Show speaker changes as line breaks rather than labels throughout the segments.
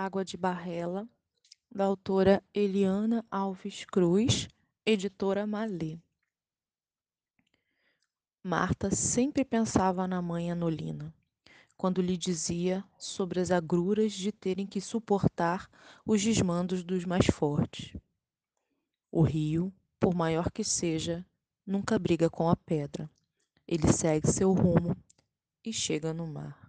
Água de Barrela, da autora Eliana Alves Cruz, editora Malê. Marta sempre pensava na mãe Anolina, quando lhe dizia sobre as agruras de terem que suportar os desmandos dos mais fortes. O rio, por maior que seja, nunca briga com a pedra. Ele segue seu rumo e chega no mar.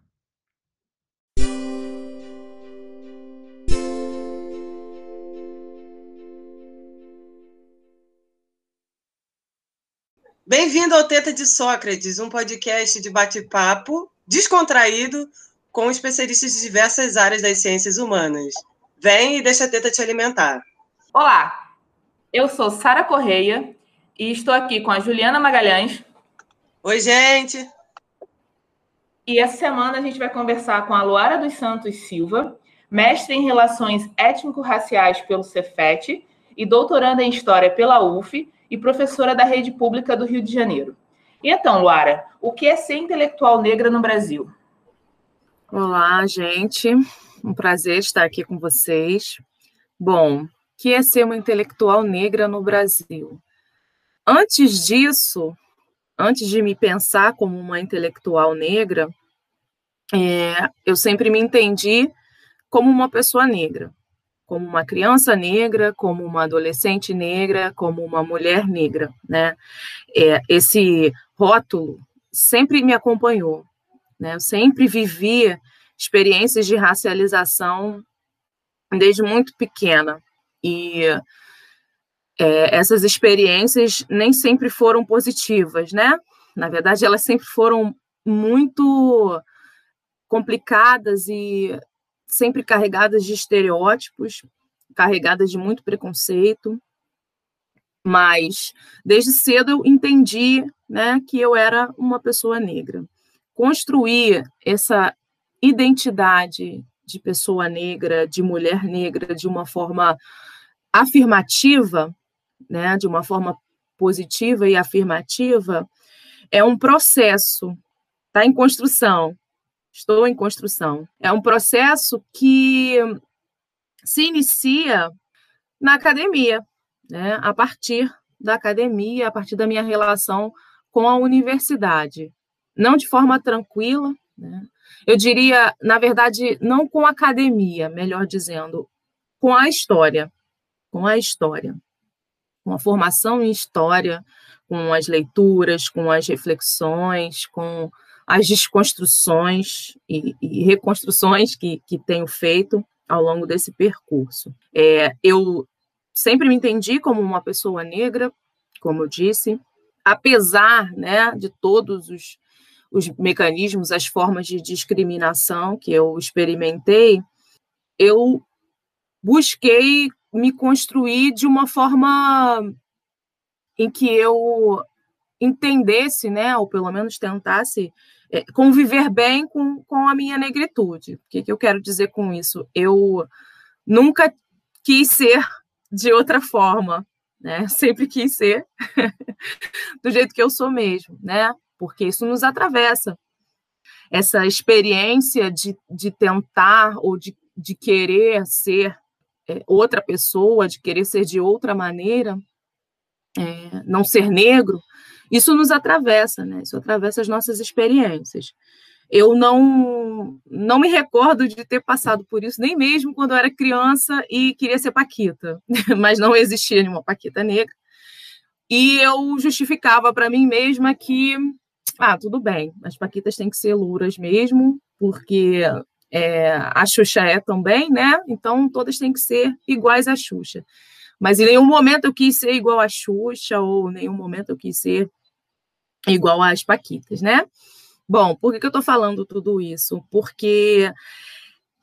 Bem-vindo ao Teta de Sócrates, um podcast de bate-papo descontraído com especialistas de diversas áreas das ciências humanas. Vem e deixa a teta te alimentar.
Olá, eu sou Sara Correia e estou aqui com a Juliana Magalhães.
Oi, gente!
E essa semana a gente vai conversar com a Luara dos Santos Silva, mestre em Relações Étnico-Raciais pelo Cefet e doutoranda em História pela UF, e professora da rede pública do Rio de Janeiro. E então, Luara, o que é ser intelectual negra no Brasil?
Olá, gente. Um prazer estar aqui com vocês. Bom, o que é ser uma intelectual negra no Brasil? Antes disso, antes de me pensar como uma intelectual negra, é, eu sempre me entendi como uma pessoa negra como uma criança negra, como uma adolescente negra, como uma mulher negra, né? É, esse rótulo sempre me acompanhou, né? Eu sempre vivi experiências de racialização desde muito pequena e é, essas experiências nem sempre foram positivas, né? Na verdade, elas sempre foram muito complicadas e sempre carregadas de estereótipos, carregadas de muito preconceito, mas desde cedo eu entendi né, que eu era uma pessoa negra. Construir essa identidade de pessoa negra, de mulher negra, de uma forma afirmativa, né, de uma forma positiva e afirmativa, é um processo, está em construção, Estou em construção. É um processo que se inicia na academia, né? a partir da academia, a partir da minha relação com a universidade. Não de forma tranquila, né? eu diria, na verdade, não com a academia, melhor dizendo, com a história. Com a história. Com a formação em história, com as leituras, com as reflexões, com as desconstruções e, e reconstruções que, que tenho feito ao longo desse percurso. É, eu sempre me entendi como uma pessoa negra, como eu disse, apesar né, de todos os, os mecanismos, as formas de discriminação que eu experimentei, eu busquei me construir de uma forma em que eu entendesse, né, ou pelo menos tentasse conviver bem com, com a minha negritude. O que, que eu quero dizer com isso? Eu nunca quis ser de outra forma, né? Sempre quis ser do jeito que eu sou mesmo, né? Porque isso nos atravessa. Essa experiência de, de tentar ou de, de querer ser é, outra pessoa, de querer ser de outra maneira, é, não ser negro, isso nos atravessa, né? Isso atravessa as nossas experiências. Eu não não me recordo de ter passado por isso, nem mesmo quando eu era criança e queria ser paquita, mas não existia nenhuma paquita negra. E eu justificava para mim mesma que, ah, tudo bem, as paquitas têm que ser louras mesmo, porque é, a Xuxa é também, né? Então todas têm que ser iguais à Xuxa. Mas em nenhum momento eu quis ser igual à Xuxa, ou em nenhum momento eu quis ser igual às Paquitas, né? Bom, por que, que eu estou falando tudo isso? Porque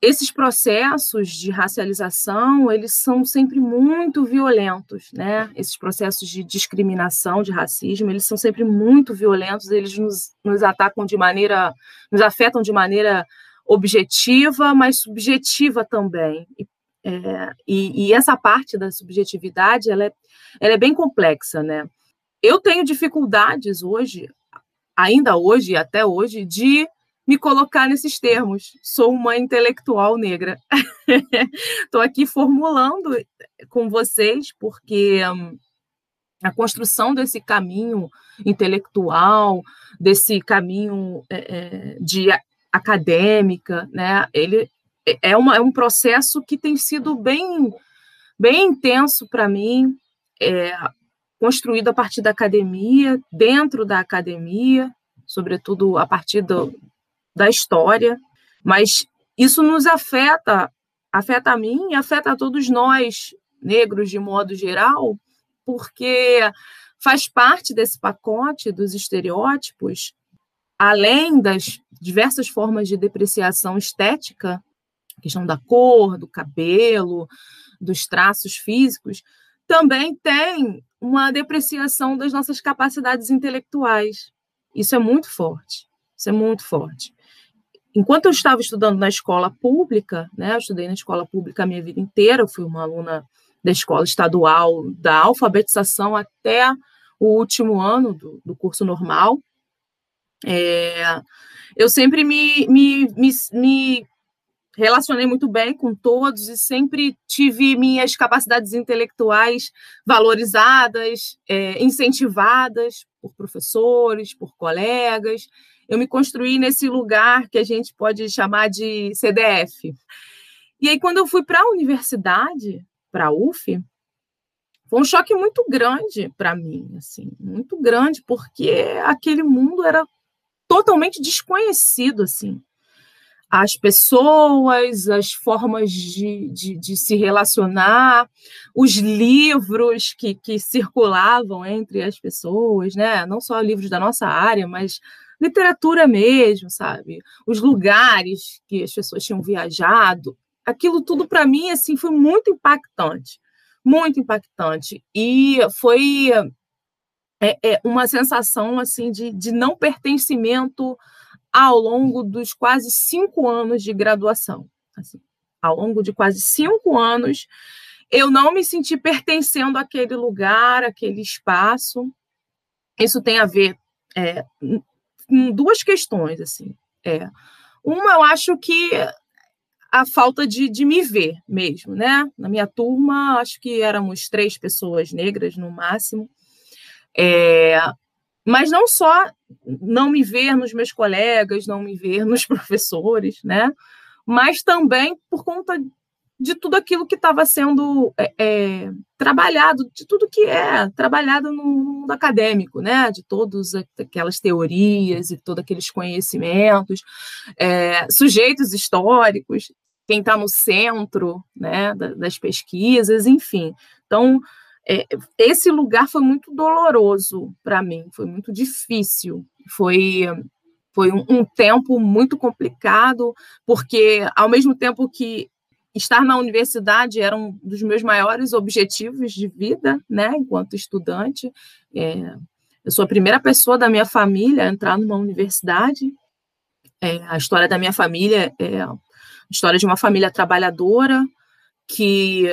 esses processos de racialização, eles são sempre muito violentos, né? Esses processos de discriminação, de racismo, eles são sempre muito violentos, eles nos, nos atacam de maneira, nos afetam de maneira objetiva, mas subjetiva também. E, é, e, e essa parte da subjetividade, ela é, ela é bem complexa, né? Eu tenho dificuldades hoje, ainda hoje e até hoje, de me colocar nesses termos. Sou uma intelectual negra. Estou aqui formulando com vocês, porque hum, a construção desse caminho intelectual, desse caminho é, é de acadêmica, né? Ele é, uma, é um processo que tem sido bem, bem intenso para mim, é, construído a partir da academia, dentro da academia, sobretudo a partir do, da história, mas isso nos afeta, afeta a mim e afeta a todos nós, negros de modo geral, porque faz parte desse pacote dos estereótipos, além das diversas formas de depreciação estética, questão da cor, do cabelo, dos traços físicos, também tem uma depreciação das nossas capacidades intelectuais. Isso é muito forte. Isso é muito forte. Enquanto eu estava estudando na escola pública, né, eu estudei na escola pública a minha vida inteira, eu fui uma aluna da escola estadual, da alfabetização até o último ano do, do curso normal. É, eu sempre me, me, me, me relacionei muito bem com todos e sempre tive minhas capacidades intelectuais valorizadas, é, incentivadas por professores, por colegas. Eu me construí nesse lugar que a gente pode chamar de CDF. E aí, quando eu fui para a universidade, para a UF, foi um choque muito grande para mim, assim, muito grande, porque aquele mundo era totalmente desconhecido, assim as pessoas, as formas de, de, de, se relacionar, os livros que, que circulavam entre as pessoas, né? Não só livros da nossa área, mas literatura mesmo, sabe? Os lugares que as pessoas tinham viajado. Aquilo tudo para mim assim foi muito impactante, muito impactante e foi é, é uma sensação assim de, de não pertencimento ao longo dos quase cinco anos de graduação. Assim, ao longo de quase cinco anos, eu não me senti pertencendo àquele lugar, àquele espaço. Isso tem a ver é, com duas questões. assim. É. Uma, eu acho que a falta de, de me ver mesmo, né? Na minha turma, acho que éramos três pessoas negras no máximo. É, mas não só não me ver nos meus colegas, não me ver nos professores, né? Mas também por conta de tudo aquilo que estava sendo é, é, trabalhado, de tudo que é trabalhado no mundo acadêmico, né? De todas aquelas teorias e todos aqueles conhecimentos, é, sujeitos históricos, quem está no centro, né? Das pesquisas, enfim. Então é, esse lugar foi muito doloroso para mim, foi muito difícil, foi foi um, um, tempo muito complicado, porque ao mesmo tempo que estar na universidade era um dos meus maiores objetivos de vida, né, enquanto estudante, é, eu sou a primeira pessoa da minha família a entrar numa universidade. É, a história da minha família é a história de uma família trabalhadora que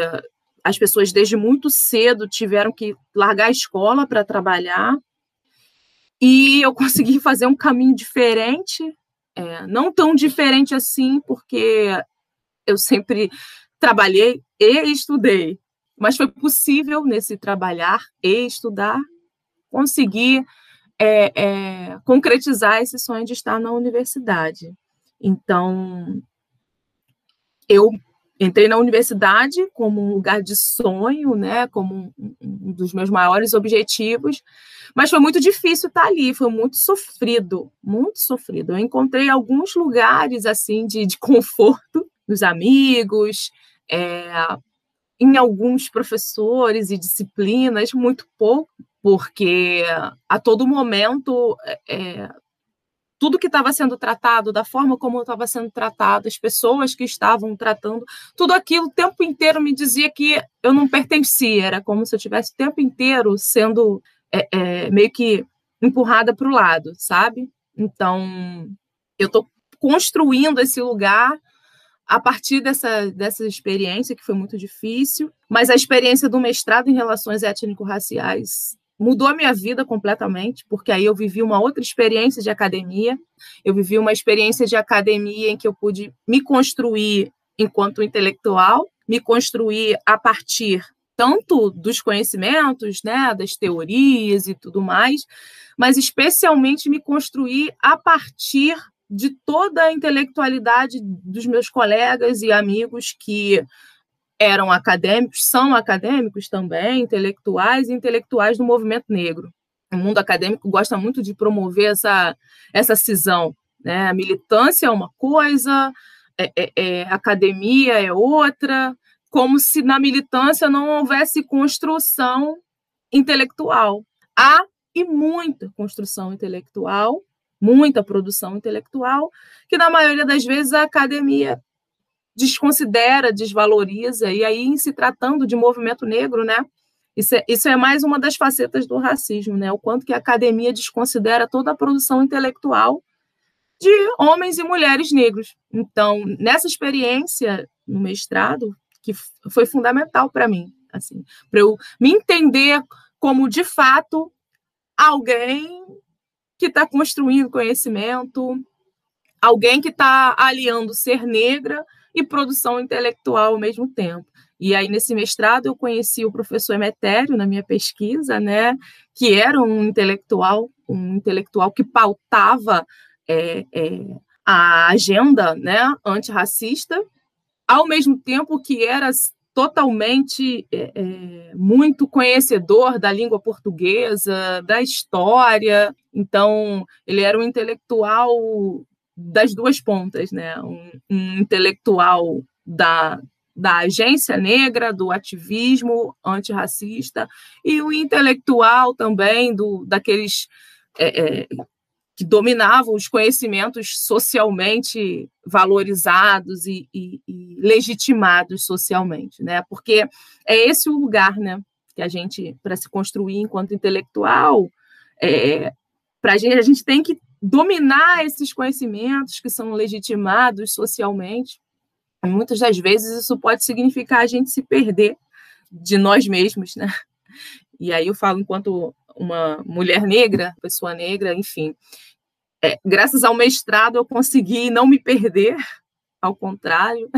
as pessoas desde muito cedo tiveram que largar a escola para trabalhar e eu consegui fazer um caminho diferente, é, não tão diferente assim, porque eu sempre trabalhei e estudei, mas foi possível nesse trabalhar e estudar conseguir é, é, concretizar esse sonho de estar na universidade. Então, eu entrei na universidade como um lugar de sonho, né, como um, dos meus maiores objetivos, mas foi muito difícil estar ali, foi muito sofrido, muito sofrido. Eu encontrei alguns lugares assim de, de conforto nos amigos, é, em alguns professores e disciplinas, muito pouco, porque a todo momento é, tudo que estava sendo tratado, da forma como estava sendo tratado, as pessoas que estavam tratando, tudo aquilo o tempo inteiro me dizia que eu não pertencia, era como se eu tivesse o tempo inteiro sendo é, é, meio que empurrada para o lado, sabe? Então, eu estou construindo esse lugar a partir dessa, dessa experiência, que foi muito difícil, mas a experiência do mestrado em relações étnico-raciais mudou a minha vida completamente, porque aí eu vivi uma outra experiência de academia. Eu vivi uma experiência de academia em que eu pude me construir enquanto intelectual, me construir a partir tanto dos conhecimentos, né, das teorias e tudo mais, mas especialmente me construir a partir de toda a intelectualidade dos meus colegas e amigos que eram acadêmicos, são acadêmicos também, intelectuais e intelectuais do movimento negro. O mundo acadêmico gosta muito de promover essa, essa cisão. Né? A militância é uma coisa, é, é, é, academia é outra, como se na militância não houvesse construção intelectual. Há e muita construção intelectual, muita produção intelectual, que na maioria das vezes a academia desconsidera, desvaloriza, e aí, em se tratando de movimento negro, né? Isso é, isso é mais uma das facetas do racismo, né? O quanto que a academia desconsidera toda a produção intelectual de homens e mulheres negros. Então, nessa experiência no mestrado, que foi fundamental para mim, assim, para eu me entender como de fato alguém que está construindo conhecimento, alguém que está aliando ser negra e produção intelectual ao mesmo tempo. E aí, nesse mestrado, eu conheci o professor Emetério na minha pesquisa, né, que era um intelectual, um intelectual que pautava é, é, a agenda né, antirracista, ao mesmo tempo que era totalmente é, é, muito conhecedor da língua portuguesa, da história. Então, ele era um intelectual das duas pontas, né? Um, um intelectual da, da agência negra, do ativismo antirracista, e o um intelectual também do, daqueles é, é, que dominavam os conhecimentos socialmente valorizados e, e, e, legitimados socialmente, né? Porque é esse o lugar, né? Que a gente, para se construir enquanto intelectual, é, para a gente, a gente tem que dominar esses conhecimentos que são legitimados socialmente. Muitas das vezes isso pode significar a gente se perder de nós mesmos, né? E aí eu falo enquanto uma mulher negra, pessoa negra, enfim. É, graças ao mestrado eu consegui não me perder, ao contrário,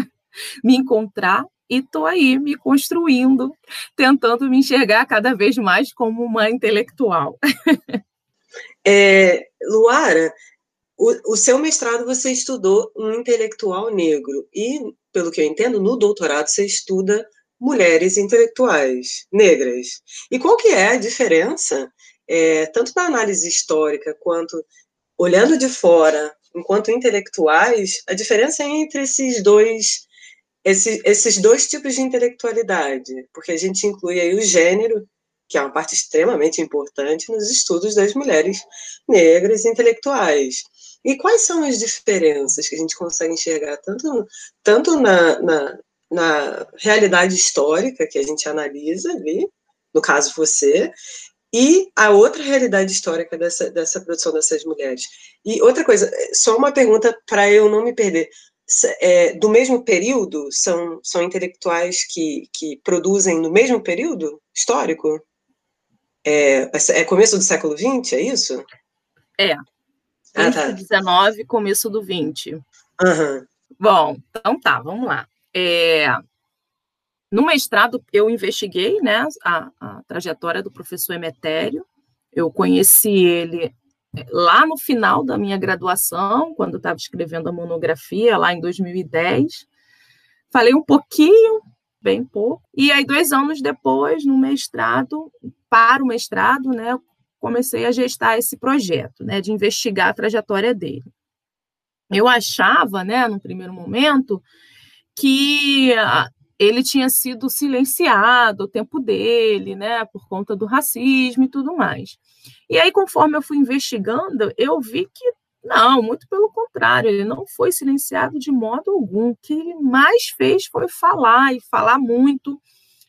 me encontrar e estou aí me construindo, tentando me enxergar cada vez mais como uma intelectual.
É, Luara, o, o, seu mestrado você estudou um intelectual negro e, pelo que eu entendo, no doutorado você estuda mulheres intelectuais negras. E qual que é a diferença, é, tanto na análise histórica quanto olhando de fora, enquanto intelectuais, a diferença entre esses dois esses dois tipos de intelectualidade, porque a gente inclui aí o gênero que é uma parte extremamente importante nos estudos das mulheres negras intelectuais. E quais são as diferenças que a gente consegue enxergar tanto, tanto na, na, na realidade histórica que a gente analisa ali, no caso você, e a outra realidade histórica dessa, dessa produção dessas mulheres. E outra coisa, só uma pergunta para eu não me perder. É, do mesmo período, são, são intelectuais que, que produzem no mesmo período histórico? É, é começo do século XX, é isso?
É. Ah, tá. 19, começo do 20.
Uhum.
Bom, então tá, vamos lá. É, no mestrado, eu investiguei né, a, a trajetória do professor Emetério. Eu conheci ele é, lá no final da minha graduação, quando eu estava escrevendo a monografia, lá em 2010. Falei um pouquinho, bem pouco. E aí, dois anos depois, no mestrado, para o mestrado, né, comecei a gestar esse projeto, né, de investigar a trajetória dele. Eu achava, né, no primeiro momento, que ah, ele tinha sido silenciado o tempo dele, né, por conta do racismo e tudo mais. E aí, conforme eu fui investigando, eu vi que não, muito pelo contrário, ele não foi silenciado de modo algum. O que ele mais fez foi falar e falar muito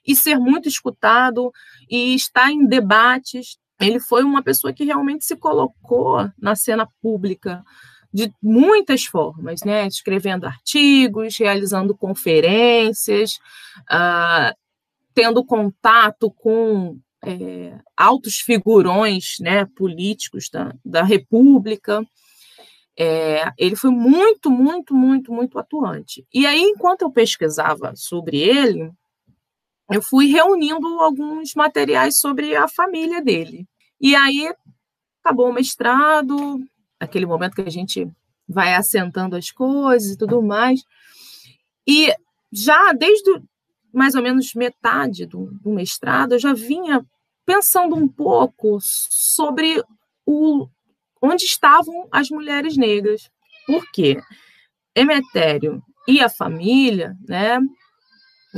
e ser muito escutado e estar em debates. Ele foi uma pessoa que realmente se colocou na cena pública de muitas formas, né? Escrevendo artigos, realizando conferências, uh, tendo contato com é, altos figurões né, políticos da, da República. É, ele foi muito, muito, muito, muito atuante. E aí, enquanto eu pesquisava sobre ele, eu fui reunindo alguns materiais sobre a família dele. E aí acabou o mestrado, aquele momento que a gente vai assentando as coisas e tudo mais. E já desde mais ou menos metade do, do mestrado, eu já vinha pensando um pouco sobre o, onde estavam as mulheres negras. Por quê? Emetério e a família, né,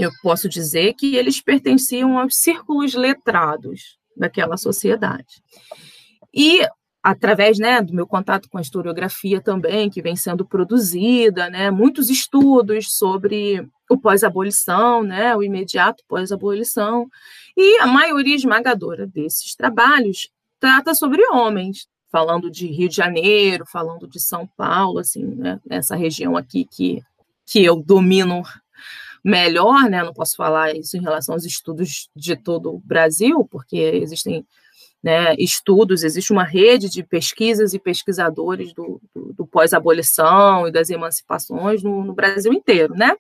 eu posso dizer que eles pertenciam aos círculos letrados daquela sociedade. E através né, do meu contato com a historiografia também, que vem sendo produzida, né, muitos estudos sobre o pós-abolição, né, o imediato pós-abolição, e a maioria esmagadora desses trabalhos trata sobre homens, falando de Rio de Janeiro, falando de São Paulo, assim, né, nessa região aqui que, que eu domino melhor, né, não posso falar isso em relação aos estudos de todo o Brasil, porque existem né, estudos, existe uma rede de pesquisas e pesquisadores do, do, do pós-abolição e das emancipações no, no, Brasil inteiro, né?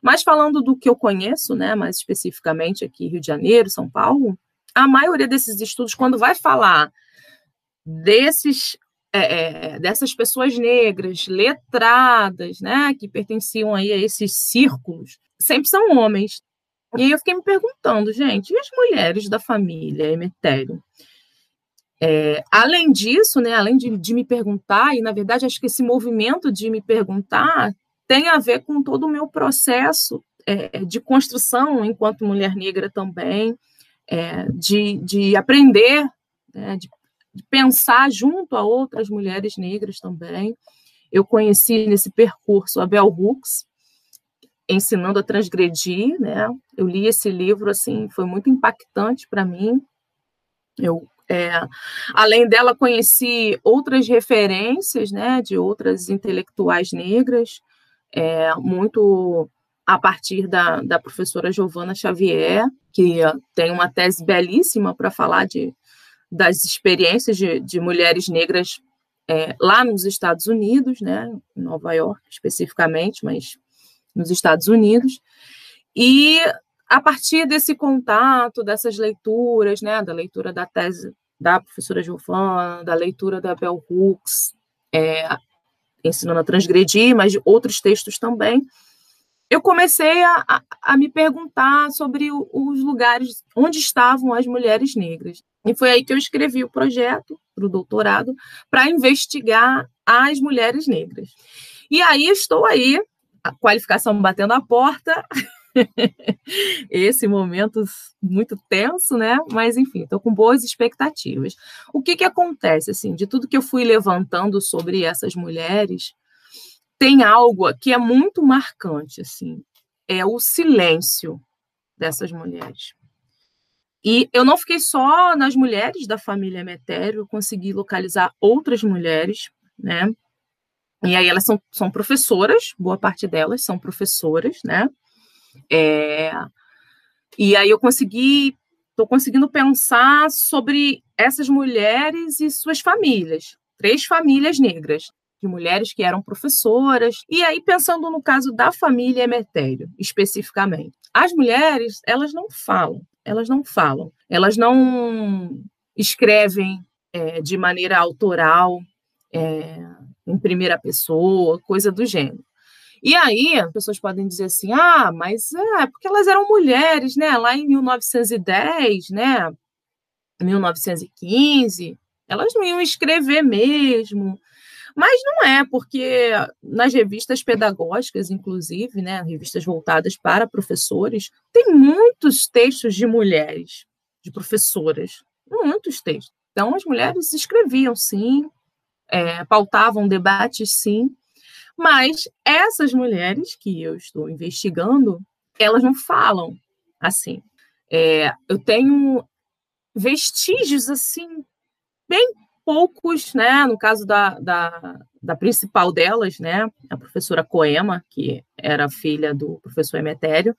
Mas falando do que eu conheço, né, mais especificamente aqui Rio de Janeiro, São Paulo, a maioria desses estudos, quando vai falar desses é, é, dessas pessoas negras, letradas, né, que pertenciam aí a esses círculos, sempre são homens. E aí eu fiquei me perguntando, gente, e as mulheres da família Emetério? É, além disso, né, além de, de, me perguntar, e na verdade acho que esse movimento de me perguntar tem a ver com todo o meu processo é, de construção enquanto mulher negra também, é, de, de, aprender, né, de, de, pensar junto a outras mulheres negras também. Eu conheci nesse percurso a Bell Hooks, ensinando a transgredir, né? Eu li esse livro assim, foi muito impactante para mim. Eu é, além dela, conheci outras referências né, de outras intelectuais negras, é, muito a partir da, da professora Giovana Xavier, que tem uma tese belíssima para falar de, das experiências de, de mulheres negras é, lá nos Estados Unidos, né, em Nova York especificamente, mas nos Estados Unidos. E a partir desse contato, dessas leituras, né, da leitura da tese da professora Giovana, da leitura da Bell Hooks, é, ensinando a transgredir, mas de outros textos também, eu comecei a, a, a me perguntar sobre o, os lugares onde estavam as mulheres negras. E foi aí que eu escrevi o projeto para o doutorado para investigar as mulheres negras. E aí estou aí, a qualificação batendo a porta, esse momento muito tenso, né? Mas enfim, estou com boas expectativas. O que que acontece assim, de tudo que eu fui levantando sobre essas mulheres, tem algo que é muito marcante assim, é o silêncio dessas mulheres. E eu não fiquei só nas mulheres da família Metério, eu consegui localizar outras mulheres, né? E aí elas são, são professoras, boa parte delas são professoras, né? É, e aí eu consegui, estou conseguindo pensar sobre essas mulheres e suas famílias, três famílias negras, de mulheres que eram professoras. E aí pensando no caso da família Emetério, especificamente, as mulheres elas não falam, elas não falam, elas não escrevem é, de maneira autoral, é, em primeira pessoa, coisa do gênero. E aí, as pessoas podem dizer assim: ah, mas é porque elas eram mulheres, né? Lá em 1910, né? 1915, elas não iam escrever mesmo. Mas não é, porque nas revistas pedagógicas, inclusive, né, revistas voltadas para professores, tem muitos textos de mulheres, de professoras, muitos textos. Então, as mulheres escreviam, sim, é, pautavam debates, sim, mas essas mulheres que eu estou investigando, elas não falam assim. É, eu tenho vestígios assim, bem poucos, né? No caso da, da, da, principal delas, né? A professora Coema, que era filha do professor Emetério,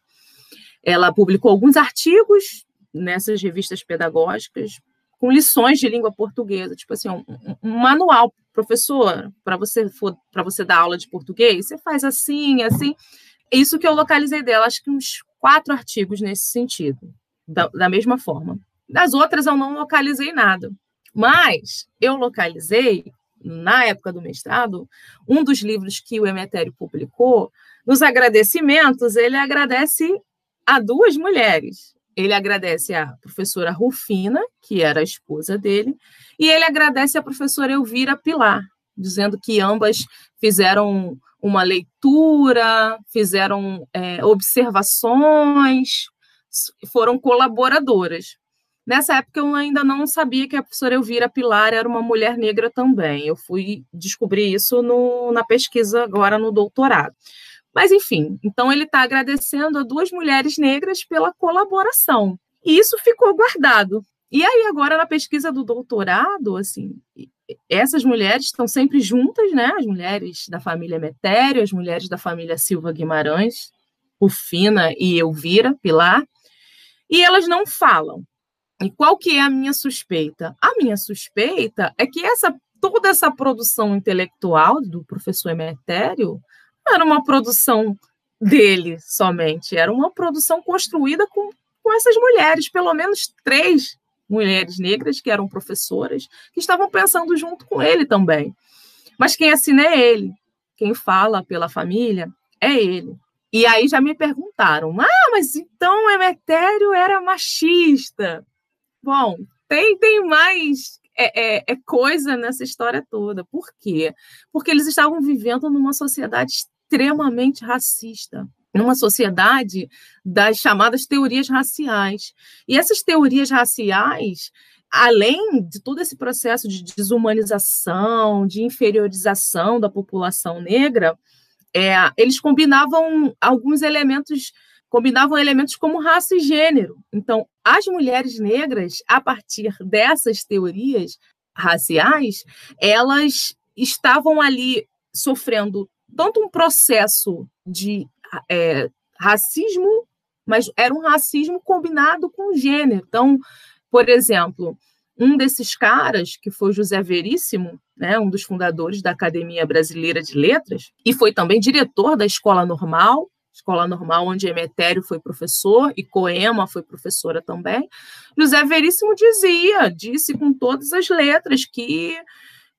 ela publicou alguns artigos nessas revistas pedagógicas com lições de língua portuguesa, tipo assim, um, um manual, professor, para você para você dar aula de português, você faz assim, assim. Isso que eu localizei dela, acho que uns quatro artigos nesse sentido, da, da mesma forma. Das outras eu não localizei nada, mas eu localizei na época do mestrado, um dos livros que o Emetério publicou, nos agradecimentos, ele agradece a duas mulheres, ele agradece à professora Rufina, que era a esposa dele, e ele agradece à professora Elvira Pilar, dizendo que ambas fizeram uma leitura, fizeram é, observações, foram colaboradoras. Nessa época eu ainda não sabia que a professora Elvira Pilar era uma mulher negra também. Eu fui descobrir isso no, na pesquisa agora no doutorado. Mas, enfim, então ele está agradecendo a duas mulheres negras pela colaboração. E isso ficou guardado. E aí, agora, na pesquisa do doutorado, assim, essas mulheres estão sempre juntas, né? As mulheres da família Metério, as mulheres da família Silva Guimarães, Rufina e Elvira Pilar, e elas não falam. E qual que é a minha suspeita? A minha suspeita é que essa toda essa produção intelectual do professor Emetério era uma produção dele somente, era uma produção construída com, com essas mulheres, pelo menos três mulheres negras que eram professoras, que estavam pensando junto com ele também. Mas quem assina é ele, quem fala pela família é ele. E aí já me perguntaram: ah, mas então Emetério era machista? Bom, tem, tem mais é, é, é, coisa nessa história toda. Por quê? Porque eles estavam vivendo numa sociedade extremamente racista, numa sociedade das chamadas teorias raciais. E essas teorias raciais, além de todo esse processo de desumanização, de inferiorização da população negra, é, eles combinavam alguns elementos combinavam elementos como raça e gênero. Então, as mulheres negras, a partir dessas teorias raciais, elas estavam ali sofrendo tanto um processo de é, racismo, mas era um racismo combinado com gênero. Então, por exemplo, um desses caras, que foi José Veríssimo, né, um dos fundadores da Academia Brasileira de Letras, e foi também diretor da Escola Normal, escola normal, onde Emetério foi professor e Coema foi professora também. José Veríssimo dizia, disse com todas as letras, que,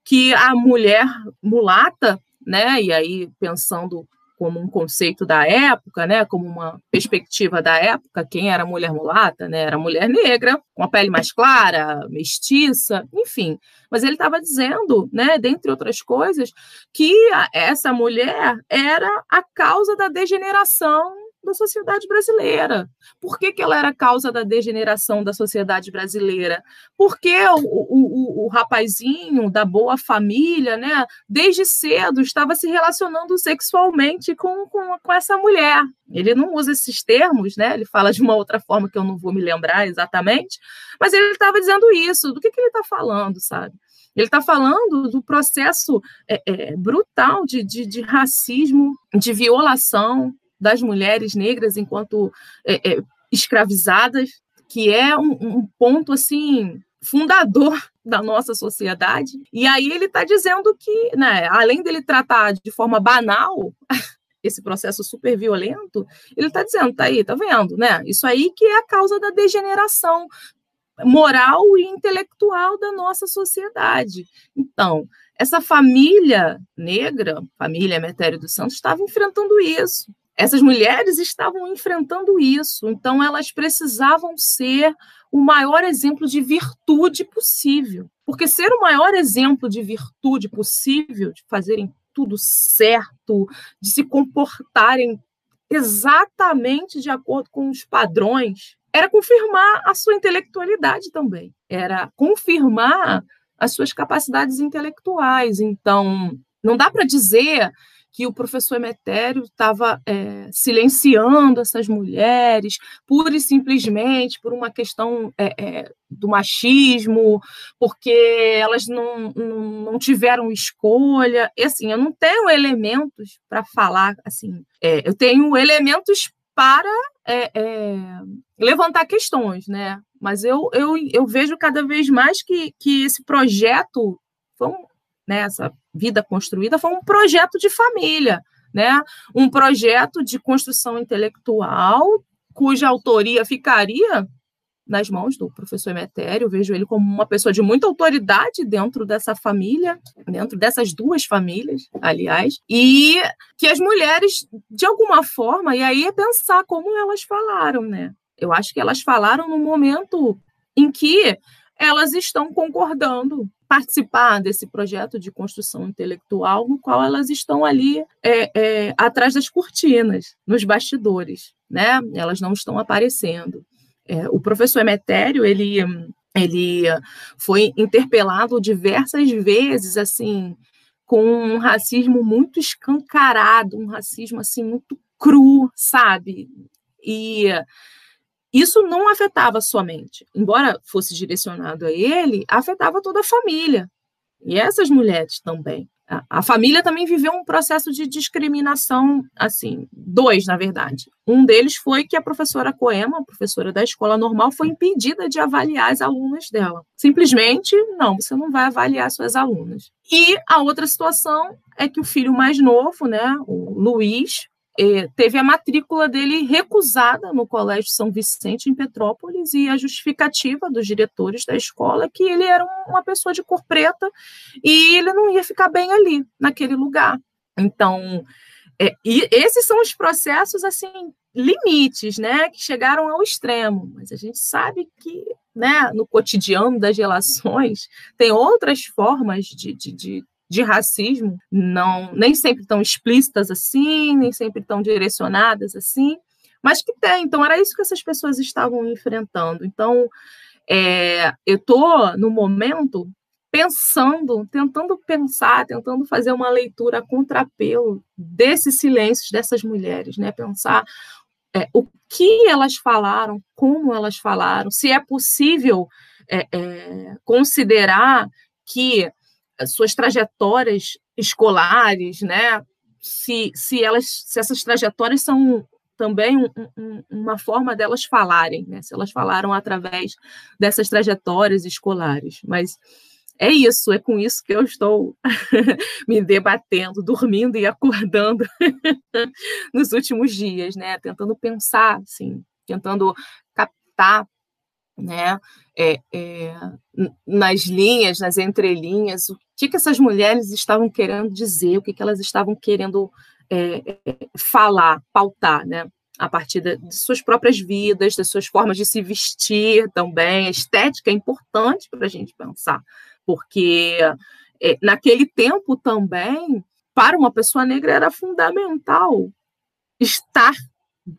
que a mulher mulata né? E aí pensando como um conceito da época, né, como uma perspectiva da época, quem era mulher mulata, né, era mulher negra, com a pele mais clara, mestiça, enfim. Mas ele estava dizendo, né, dentre outras coisas, que essa mulher era a causa da degeneração da sociedade brasileira. Por que, que ela era causa da degeneração da sociedade brasileira? Porque o, o, o, o rapazinho da boa família, né, desde cedo, estava se relacionando sexualmente com, com, com essa mulher. Ele não usa esses termos, né? Ele fala de uma outra forma que eu não vou me lembrar exatamente, mas ele estava dizendo isso. Do que, que ele está falando, sabe? Ele está falando do processo é, é, brutal de, de, de, racismo, de violação, das mulheres negras enquanto é, é, escravizadas, que é um, um ponto assim fundador da nossa sociedade. E aí ele está dizendo que, né, além dele tratar de forma banal esse processo super violento, ele está dizendo, tá aí, tá vendo, né? Isso aí que é a causa da degeneração moral e intelectual da nossa sociedade. Então, essa família negra, família Metério dos Santos, estava enfrentando isso. Essas mulheres estavam enfrentando isso, então elas precisavam ser o maior exemplo de virtude possível. Porque ser o maior exemplo de virtude possível, de fazerem tudo certo, de se comportarem exatamente de acordo com os padrões, era confirmar a sua intelectualidade também, era confirmar as suas capacidades intelectuais. Então, não dá para dizer que o professor Emetério estava é, silenciando essas mulheres, pura e simplesmente por uma questão é, é, do machismo, porque elas não, não, não, tiveram escolha. E assim, eu não tenho elementos para falar assim, é, eu tenho elementos para é, é, levantar questões, né? Mas eu, eu, eu vejo cada vez mais que, que esse projeto, foi um, né, essa vida construída, foi um projeto de família, né? um projeto de construção intelectual cuja autoria ficaria nas mãos do professor Emetério, vejo ele como uma pessoa de muita autoridade dentro dessa família, dentro dessas duas famílias, aliás, e que as mulheres, de alguma forma, e aí é pensar como elas falaram, né? Eu acho que elas falaram no momento em que elas estão concordando participar desse projeto de construção intelectual, no qual elas estão ali é, é, atrás das cortinas, nos bastidores, né? Elas não estão aparecendo. É, o professor Emetério, ele, ele foi interpelado diversas vezes, assim, com um racismo muito escancarado, um racismo, assim, muito cru, sabe? E isso não afetava somente, embora fosse direcionado a ele, afetava toda a família. E essas mulheres também. A, família também viveu um processo de discriminação, assim, dois, na verdade. Um deles foi que a professora Coema, professora da escola normal, foi impedida de avaliar as alunas dela. Simplesmente, não, você não vai avaliar suas alunas. E a outra situação é que o filho mais novo, né, o Luiz, teve a matrícula dele recusada no Colégio São Vicente, em Petrópolis, e a justificativa dos diretores da escola é que ele era uma pessoa de cor preta e ele não ia ficar bem ali, naquele lugar. Então, é, e esses são os processos, assim, limites, né, que chegaram ao extremo, mas a gente sabe que, né, no cotidiano das relações, tem outras formas de, de, de de racismo, não nem sempre tão explícitas assim, nem sempre tão direcionadas assim, mas que tem. Então, era isso que essas pessoas estavam enfrentando. Então, é, eu estou, no momento, pensando, tentando pensar, tentando fazer uma leitura contrapelo desses silêncios dessas mulheres, né? Pensar é, o que elas falaram, como elas falaram, se é possível é, é
considerar que suas trajetórias escolares, né? Se, se elas, se essas trajetórias são também um, um, uma forma delas falarem, né? Se elas falaram através dessas trajetórias escolares, mas é isso, é com isso que eu estou me debatendo, dormindo e acordando nos últimos dias, né? Tentando pensar, assim, tentando captar né, é, é, nas linhas, nas entrelinhas, o que, que essas mulheres estavam querendo dizer, o que, que elas estavam querendo é, é falar, pautar, né? A partir de, de, suas próprias vidas, das suas formas de se vestir também. A estética é importante para a gente pensar, porque é, naquele tempo também, para uma pessoa negra, era fundamental estar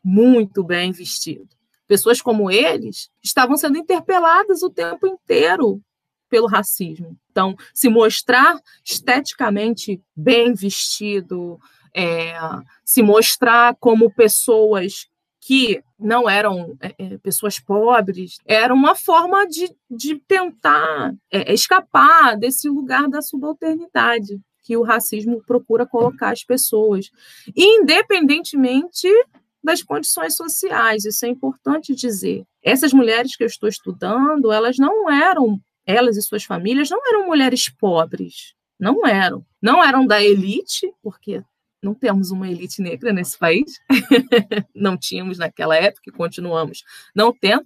muito bem vestido pessoas como eles estavam sendo interpeladas o tempo inteiro pelo racismo. Então, se mostrar esteticamente bem vestido, é, se mostrar como pessoas que não eram é, é pessoas pobres, era uma forma de, de tentar é, escapar desse lugar da subalternidade que o racismo procura colocar as pessoas, independentemente das condições sociais. Isso é importante dizer. Essas mulheres que eu estou estudando, elas não eram, elas e suas famílias não eram mulheres pobres, não eram. Não eram da elite, porque não temos uma elite negra nesse país, não tínhamos naquela época e continuamos não tendo,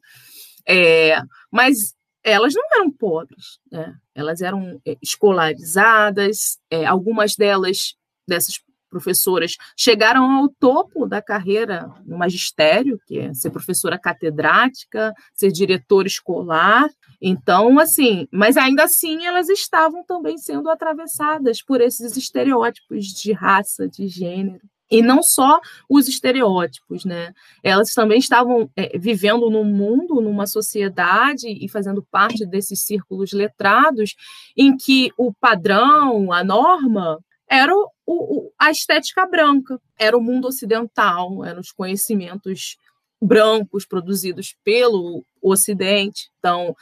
é, mas elas não eram pobres, né? elas eram é, escolarizadas, é, algumas delas, dessas professoras chegaram ao topo da carreira no magistério, que é ser professora catedrática, ser diretora escolar. Então, assim, mas ainda assim elas estavam também sendo atravessadas por esses estereótipos de raça, de gênero. E não só os estereótipos, né? Elas também estavam é, vivendo num mundo, numa sociedade e fazendo parte desses círculos letrados, em que o padrão, a norma, era o, o, a estética branca, era o mundo ocidental, eram os conhecimentos brancos produzidos pelo Ocidente. Então,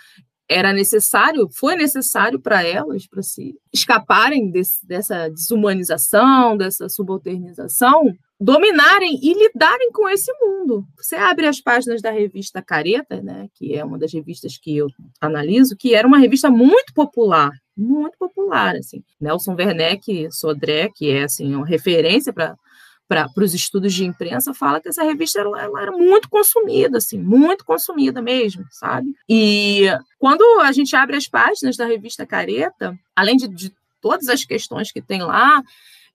era necessário, foi necessário para elas, para se escaparem desse, dessa desumanização, dessa subalternização, dominarem e lidarem com esse mundo. Você abre as páginas da revista Careta, né, que é uma das revistas que eu analiso, que era uma revista muito popular, muito popular, assim. Nelson Werneck Sodré, que é assim uma referência para para os estudos de imprensa, fala que essa revista ela, era muito consumida, assim, muito consumida mesmo, sabe? E quando a gente abre as páginas da revista Careta, além de, de todas as questões que tem lá,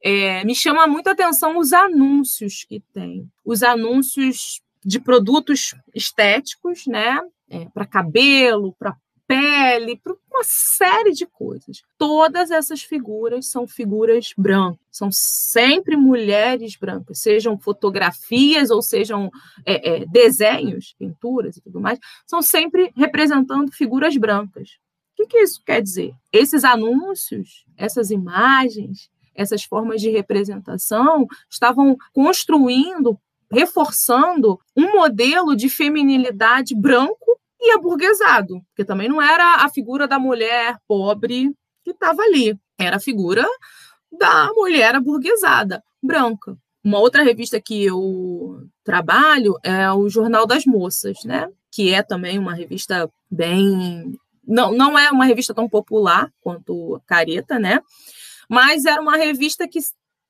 é, me chama muito a atenção os anúncios que tem. Os anúncios de produtos estéticos, né? É, para cabelo, para pele, para uma série de coisas. Todas essas figuras são figuras brancas, são sempre mulheres brancas, sejam fotografias ou sejam é, é, desenhos, pinturas e tudo mais, são sempre representando figuras brancas. O que, que isso quer dizer? Esses anúncios, essas imagens, essas formas de representação estavam construindo reforçando um modelo de feminilidade branco e aburguesado, porque também não era a figura da mulher pobre que estava ali, era a figura da mulher aburguesada, branca. Uma outra revista que eu trabalho é o Jornal das Moças, né? Que é também uma revista bem. Não, não é uma revista tão popular quanto Careta, né? Mas era uma revista que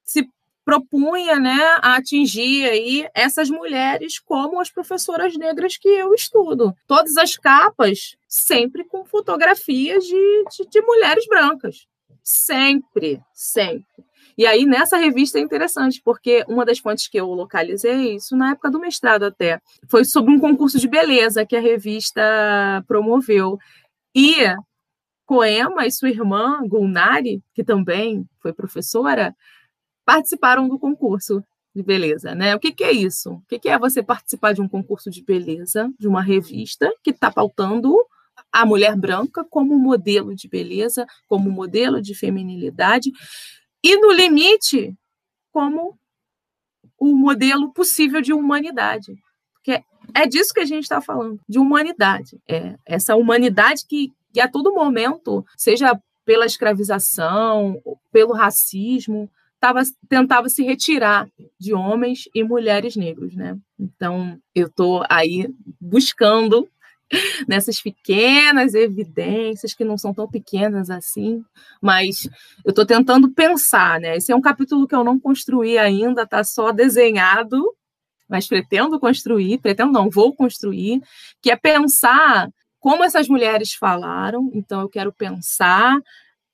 se propunha né, a atingir aí essas mulheres como as professoras negras que eu estudo. Todas as capas sempre com fotografias de, de, de mulheres brancas. Sempre, sempre. E aí, nessa revista é interessante, porque uma das fontes que eu localizei, isso na época do mestrado até, foi sobre um concurso de beleza que a revista promoveu. E Coema e sua irmã, Gulnari, que também foi professora, participaram do concurso de beleza, né? O que, que é isso? O que, que é você participar de um concurso de beleza, de uma revista que está pautando a mulher branca como modelo de beleza, como modelo de feminilidade, e no limite, como o modelo possível de humanidade. Porque é disso que a gente está falando, de humanidade. É essa humanidade que, que a todo momento, seja pela escravização, pelo racismo, tava, tentava se retirar de homens e mulheres negros, né? Então, eu estou aí buscando nessas pequenas evidências que não são tão pequenas assim, mas eu estou tentando pensar, né? Esse é um capítulo que eu não construí ainda, está só desenhado, mas pretendo construir, pretendo não, vou construir, que é pensar como essas mulheres falaram, então eu quero pensar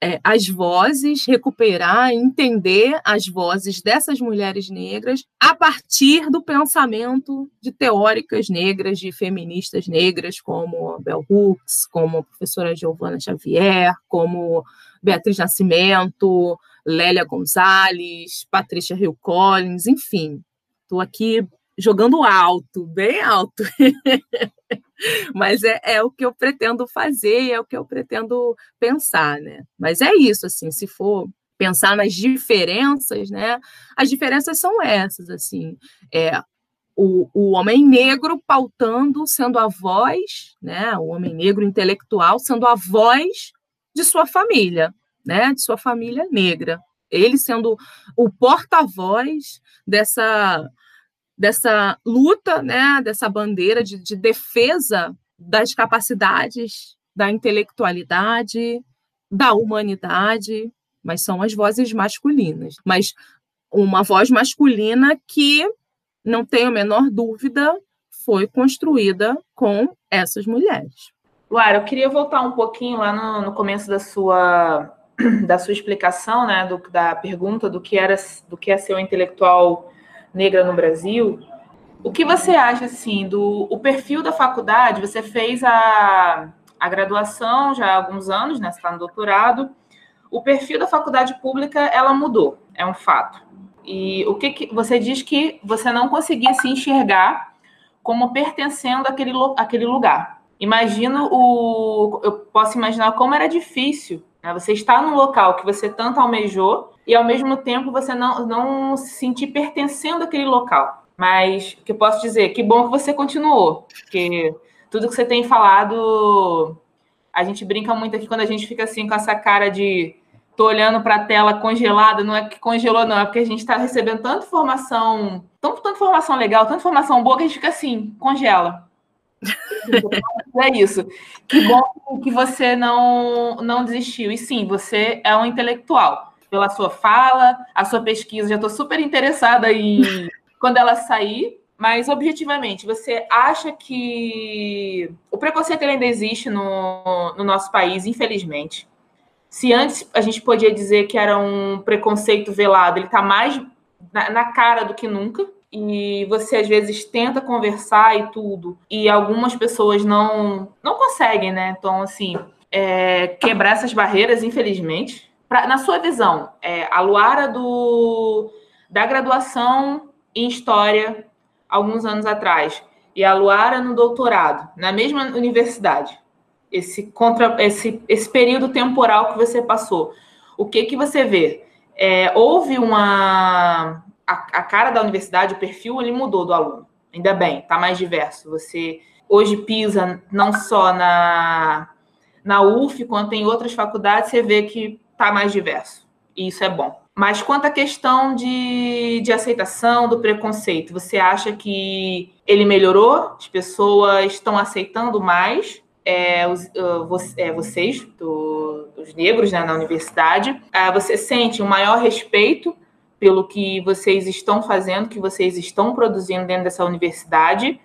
é, as vozes, recuperar, entender as vozes dessas mulheres negras a partir do pensamento de teóricas negras, de feministas negras, como Bell Hooks, como a professora Giovana Xavier, como Beatriz Nascimento, Lélia Gonzalez, Patrícia Hill Collins, enfim. Estou aqui jogando alto, bem alto. Mas é, é, o que eu pretendo fazer, é o que eu pretendo pensar, né? Mas é isso, assim, se for pensar nas diferenças, né? As diferenças são essas, assim, é o, o homem negro pautando, sendo a voz, né? O homem negro intelectual sendo a voz de sua família, né? De sua família negra. Ele sendo o porta-voz dessa dessa luta, né, dessa bandeira de, de defesa das capacidades, da intelectualidade, da humanidade, mas são as vozes masculinas. Mas uma voz masculina que, não tenho a menor dúvida, foi construída com essas mulheres.
Luara, eu queria voltar um pouquinho lá no, no começo da sua da sua explicação, né, do, da pergunta do que era do que é ser um intelectual negra no Brasil. O que você acha assim do o perfil da faculdade? Você fez a, a graduação já há alguns anos, né? Você está no doutorado. O perfil da faculdade pública ela mudou, é um fato. E o que, que você diz que você não conseguia se enxergar como pertencendo àquele, àquele lugar? Imagino o. Eu posso imaginar como era difícil né? você estar num local que você tanto almejou e ao mesmo tempo você não, não se sentir pertencendo àquele local. Mas o que eu posso dizer? Que bom que você continuou, porque tudo que você tem falado A gente brinca muito aqui quando a gente fica assim com essa cara de tô olhando para a tela congelada, não é que congelou, não, é porque a gente está recebendo tanta informação, tanta informação legal, tanta informação boa que a gente fica assim, congela. é isso. Que bom que você não, não desistiu. E sim, você é um intelectual. Pela sua fala, a sua pesquisa, já estou super interessada em quando ela sair. Mas, objetivamente, você acha que o preconceito ainda existe no, no nosso país, infelizmente? Se antes a gente podia dizer que era um preconceito velado, ele está mais na, na cara do que nunca e você às vezes tenta conversar e tudo, e algumas pessoas não não conseguem, né? Então, assim, é, quebrar essas barreiras, infelizmente. Pra, na sua visão, é, a Luara do, da graduação em História, alguns anos atrás, e a Luara no doutorado, na mesma universidade, esse, contra, esse, esse período temporal que você passou, o que, que você vê? É, houve uma a, a cara da universidade, o perfil, ele mudou do aluno. Ainda bem, está mais diverso. Você hoje pisa não só na, na UF, quanto em outras faculdades, você vê que está mais diverso. E isso é bom. Mas quanto à questão de, de aceitação do preconceito, você acha que ele melhorou? As pessoas estão aceitando mais? É, os, uh, é, vocês, do, dos negros né, na universidade, uh, você sente um maior respeito pelo que vocês estão fazendo, que vocês estão produzindo dentro dessa universidade,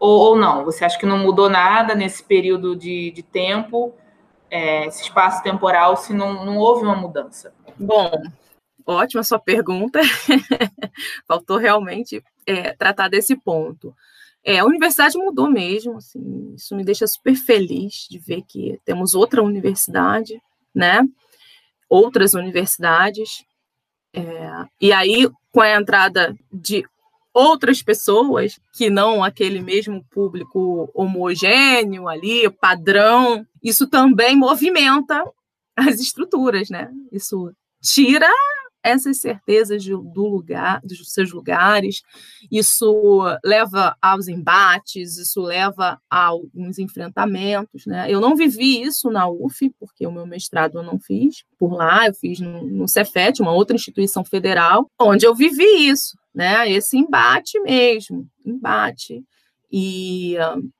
ou, ou não? Você acha que não mudou nada nesse período de, de tempo, é, esse espaço temporal, se não, não houve uma mudança?
Bom, ótima sua pergunta. Faltou realmente é, tratar desse ponto. É, a universidade mudou mesmo, assim, isso me deixa super feliz de ver que temos outra universidade, né? Outras universidades é, e aí, com a entrada de outras pessoas que não aquele mesmo público homogêneo ali, padrão, isso também movimenta as estruturas, né? Isso tira essas certezas do lugar, dos seus lugares, isso leva aos embates, isso leva a alguns enfrentamentos, né? Eu não vivi isso na UF, porque o meu mestrado eu não fiz por lá, eu fiz no, no Cefet, uma outra instituição federal, onde eu vivi isso, né? Esse embate mesmo, embate. E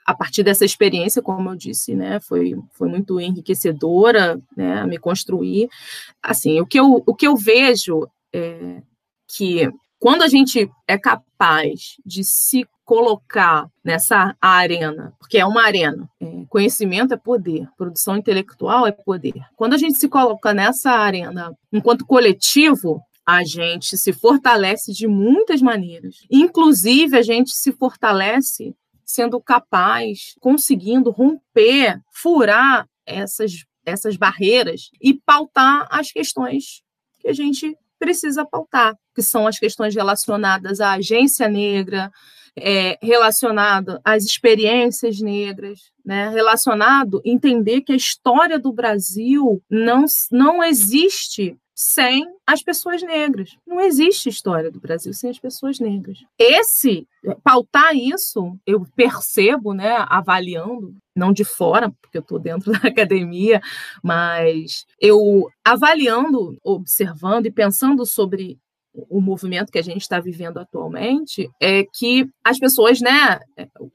a partir dessa experiência, como eu disse, né, foi, foi muito enriquecedora, né, me construir. Assim, o que eu, o que eu vejo é que quando a gente é capaz de se colocar nessa arena, porque é uma arena, é, conhecimento é poder, produção intelectual é poder. Quando a gente se coloca nessa arena enquanto coletivo, a gente se fortalece de muitas maneiras. Inclusive, a gente se fortalece sendo capaz, conseguindo romper, furar essas, essas barreiras e pautar as questões que a gente precisa pautar, que são as questões relacionadas à agência negra, é, relacionado às experiências negras, né, relacionado entender que a história do Brasil não, não existe sem as pessoas negras. Não existe história do Brasil sem as pessoas negras. Esse pautar isso, eu percebo, né, avaliando, não de fora, porque eu estou dentro da academia, mas eu avaliando, observando e pensando sobre o movimento que a gente está vivendo atualmente é que as pessoas, né,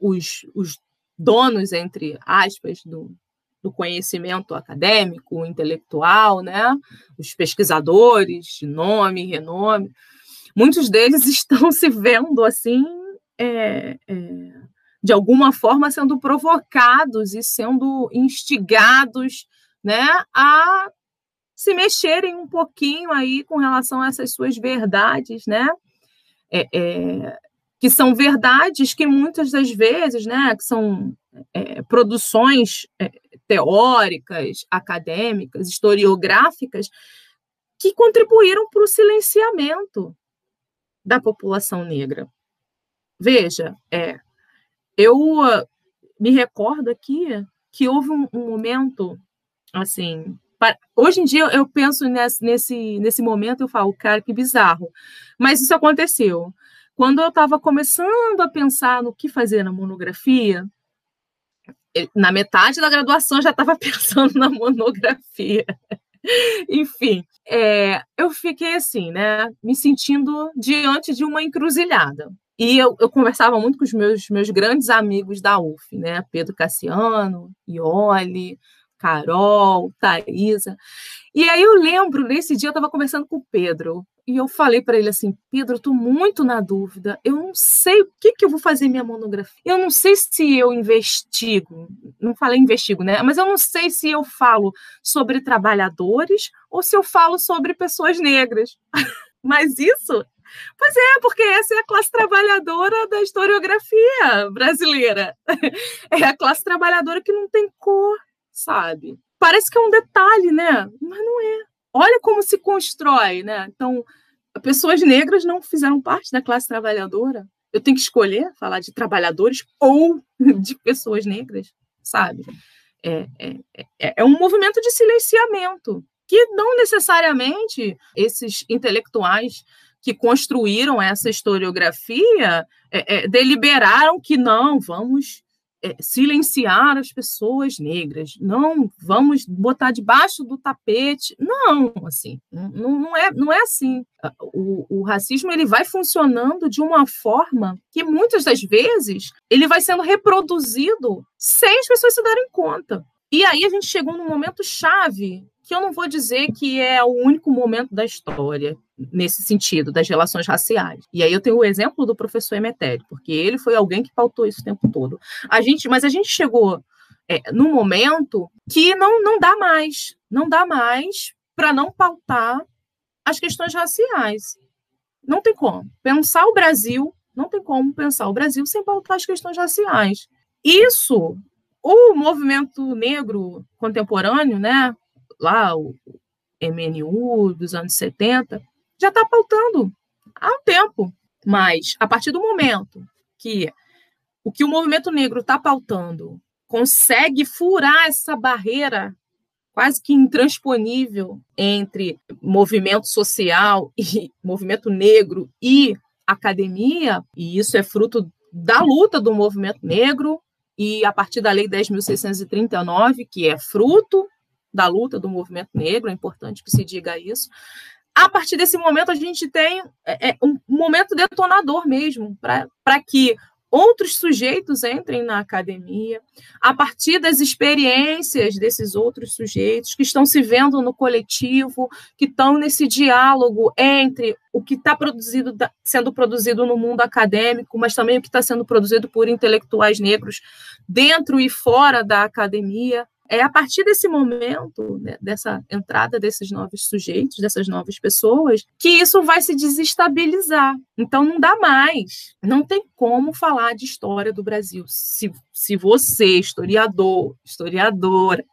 os, os donos, entre aspas, do, do conhecimento acadêmico, intelectual, né? os pesquisadores de nome, renome, muitos deles estão se vendo assim, é, é, de alguma forma sendo provocados e sendo instigados né, a se mexerem um pouquinho aí com relação a essas suas verdades, né? É, é, que são verdades que muitas das vezes, né, que são é, produções é, teóricas, acadêmicas, historiográficas, que contribuíram para o silenciamento da população negra. Veja, é, eu uh, me recordo aqui que houve um, um momento, assim, para, hoje em dia eu penso nesse, nesse, nesse momento, eu falo, cara, que bizarro, mas isso aconteceu. Quando eu estava começando a pensar no que fazer na monografia, na metade da graduação já estava pensando na monografia. Enfim, é, eu fiquei assim, né, me sentindo diante de uma encruzilhada. E eu, eu, conversava muito com os meus, meus grandes amigos da UF, né? Pedro Cassiano, Ioli, Carol, Thaisa. E aí eu lembro, nesse dia eu estava conversando com o Pedro, e eu falei para ele assim, Pedro, eu estou muito na dúvida, eu não sei o que, que eu vou fazer minha monografia, eu não sei se eu investigo, não falei investigo, né? Mas eu não sei se eu falo sobre trabalhadores ou se eu falo sobre pessoas negras. Mas isso Pois é, porque essa é a classe trabalhadora da historiografia brasileira. É a classe trabalhadora que não tem cor, sabe? Parece que é um detalhe, né? Mas não é. Olha como se constrói, né? Então, pessoas negras não fizeram parte da classe trabalhadora. Eu tenho que escolher falar de trabalhadores ou de pessoas negras, sabe? É, é, é, é um movimento de silenciamento que não necessariamente esses intelectuais que construíram essa historiografia é, é, deliberaram que não, vamos é, silenciar as pessoas negras, não vamos botar debaixo do tapete. Não, assim, não, não, é, não é assim. O, o racismo ele vai funcionando de uma forma que muitas das vezes ele vai sendo reproduzido sem as pessoas se darem conta. E aí a gente chegou num momento chave que eu não vou dizer que é o único momento da história nesse sentido das relações raciais. E aí eu tenho o exemplo do professor Emetério, porque ele foi alguém que pautou isso o tempo todo. A gente, mas a gente chegou é, num momento que não não dá mais, não dá mais para não pautar as questões raciais. Não tem como pensar o Brasil, não tem como pensar o Brasil sem pautar as questões raciais. Isso o movimento negro contemporâneo, né, lá o MNU dos anos 70, já está pautando há um tempo. Mas, a partir do momento que o que o movimento negro está pautando consegue furar essa barreira quase que intransponível entre movimento social e movimento negro e academia, e isso é fruto da luta do movimento negro e a partir da Lei 10.639, que é fruto da luta do movimento negro, é importante que se diga isso. A partir desse momento, a gente tem é, é um momento detonador mesmo, para que outros sujeitos entrem na academia, a partir das experiências desses outros sujeitos que estão se vendo no coletivo, que estão nesse diálogo entre o que está produzido, sendo produzido no mundo acadêmico, mas também o que está sendo produzido por intelectuais negros dentro e fora da academia é a partir desse momento, né, dessa entrada desses novos sujeitos, dessas novas pessoas, que isso vai se desestabilizar. Então não dá mais. Não tem como falar de história do Brasil. Se, se você, historiador, historiadora,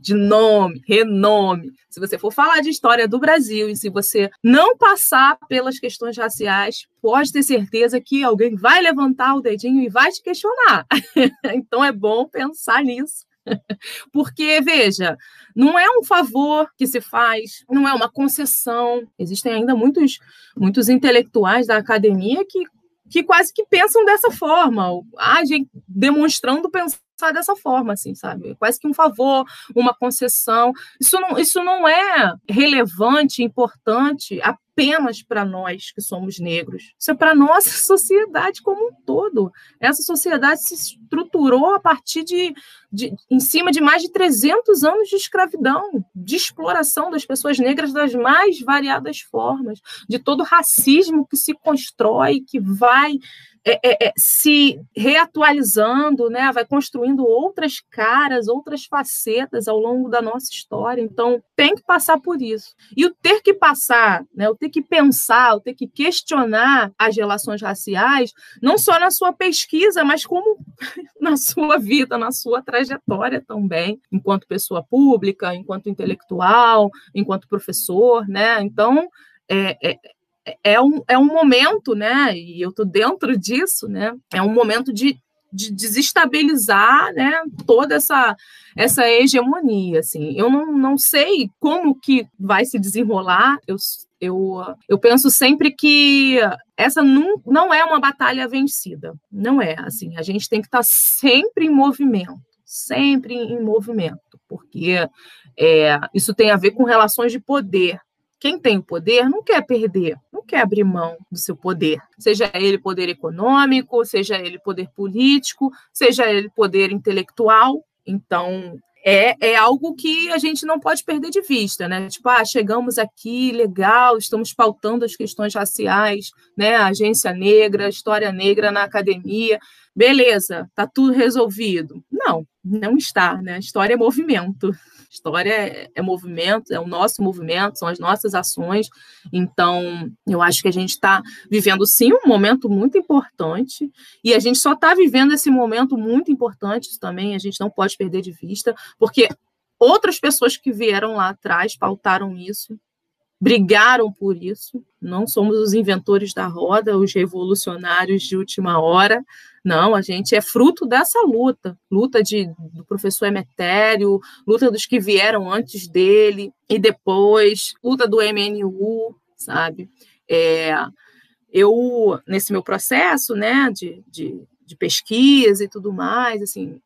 de nome, renome. Se você for falar de história do Brasil e se você não passar pelas questões raciais, pode ter certeza que alguém vai levantar o dedinho e vai te questionar. então é bom pensar nisso Porque, veja, não é um favor que se faz, não é uma concessão. Existem ainda muitos, muitos intelectuais da academia que, que quase que pensam dessa forma, agem demonstrando pensar dessa forma, assim, sabe? Quase que um favor, uma concessão. Isso não, isso não é relevante, importante apenas para nós que somos negros. Isso é para nossa sociedade como um todo. Essa sociedade se estruturou a partir de, de, em cima de mais de 300 anos de escravidão, de exploração das pessoas negras das mais variadas formas, de todo racismo que se constrói, que vai é, é, é, se reatualizando, né? vai construindo outras caras, outras facetas ao longo da nossa história. Então, tem que passar por isso. E o ter que passar, né? o ter que pensar, o ter que questionar as relações raciais, não só na sua pesquisa, mas como na sua vida, na sua trajetória também, enquanto pessoa pública, enquanto intelectual, enquanto professor. Né? Então, é, é, é um, é um momento, né? E eu estou dentro disso, né? É um momento de, de desestabilizar, né? Toda essa essa hegemonia, assim. Eu não, não sei como que vai se desenrolar. Eu, eu, eu penso sempre que essa não, não é uma batalha vencida. Não é, assim. A gente tem que estar tá sempre em movimento sempre em movimento, porque é, isso tem a ver com relações de poder. Quem tem o poder não quer perder, não quer abrir mão do seu poder, seja ele poder econômico, seja ele poder político, seja ele poder intelectual. Então, é, é algo que a gente não pode perder de vista, né? Tipo, ah, chegamos aqui, legal, estamos pautando as questões raciais, né? Agência negra, história negra na academia, beleza, tá tudo resolvido. Não, não está, né? História é movimento. História é, é movimento, é o nosso movimento, são as nossas ações. Então, eu acho que a gente está vivendo, sim, um momento muito importante, e a gente só está vivendo esse momento muito importante também, a gente não pode perder de vista, porque outras pessoas que vieram lá atrás pautaram isso, brigaram por isso. Não somos os inventores da roda, os revolucionários de última hora. Não, a gente é fruto dessa luta, luta de, do professor Emetério, luta dos que vieram antes dele e depois, luta do MNU, sabe? É, eu, nesse meu processo, né, de, de, de pesquisa e tudo mais, assim,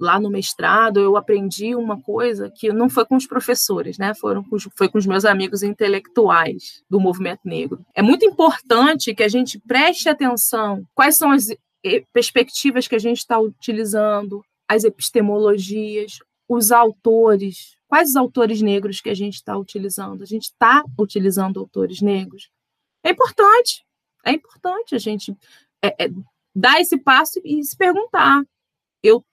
lá no mestrado, eu aprendi uma coisa que não foi com os professores, né? Foram com os, foi com os meus amigos intelectuais do movimento negro. É muito importante que a gente preste atenção quais são as perspectivas que a gente está utilizando, as epistemologias, os autores, quais os autores negros que a gente está utilizando? A gente está utilizando autores negros? É importante, é importante a gente é, é, dar esse passo e se perguntar: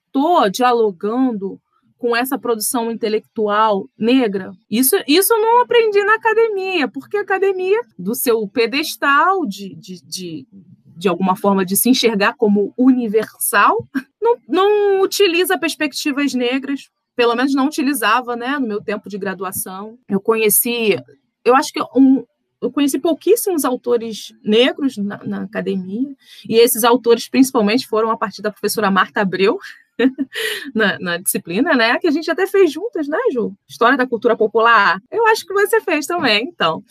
estou dialogando com essa produção intelectual negra. Isso, isso eu não aprendi na academia, porque a academia, do seu pedestal de, de, de, de alguma forma de se enxergar como universal, não, não utiliza perspectivas negras, pelo menos não utilizava né, no meu tempo de graduação. Eu conheci, eu acho que um, eu conheci pouquíssimos autores negros na, na, academia, e esses autores, principalmente, foram a partir da professora Marta Abreu, na, na, disciplina, né? Que a gente até fez juntas, né, Ju? História da cultura popular. Eu acho que você fez também, então.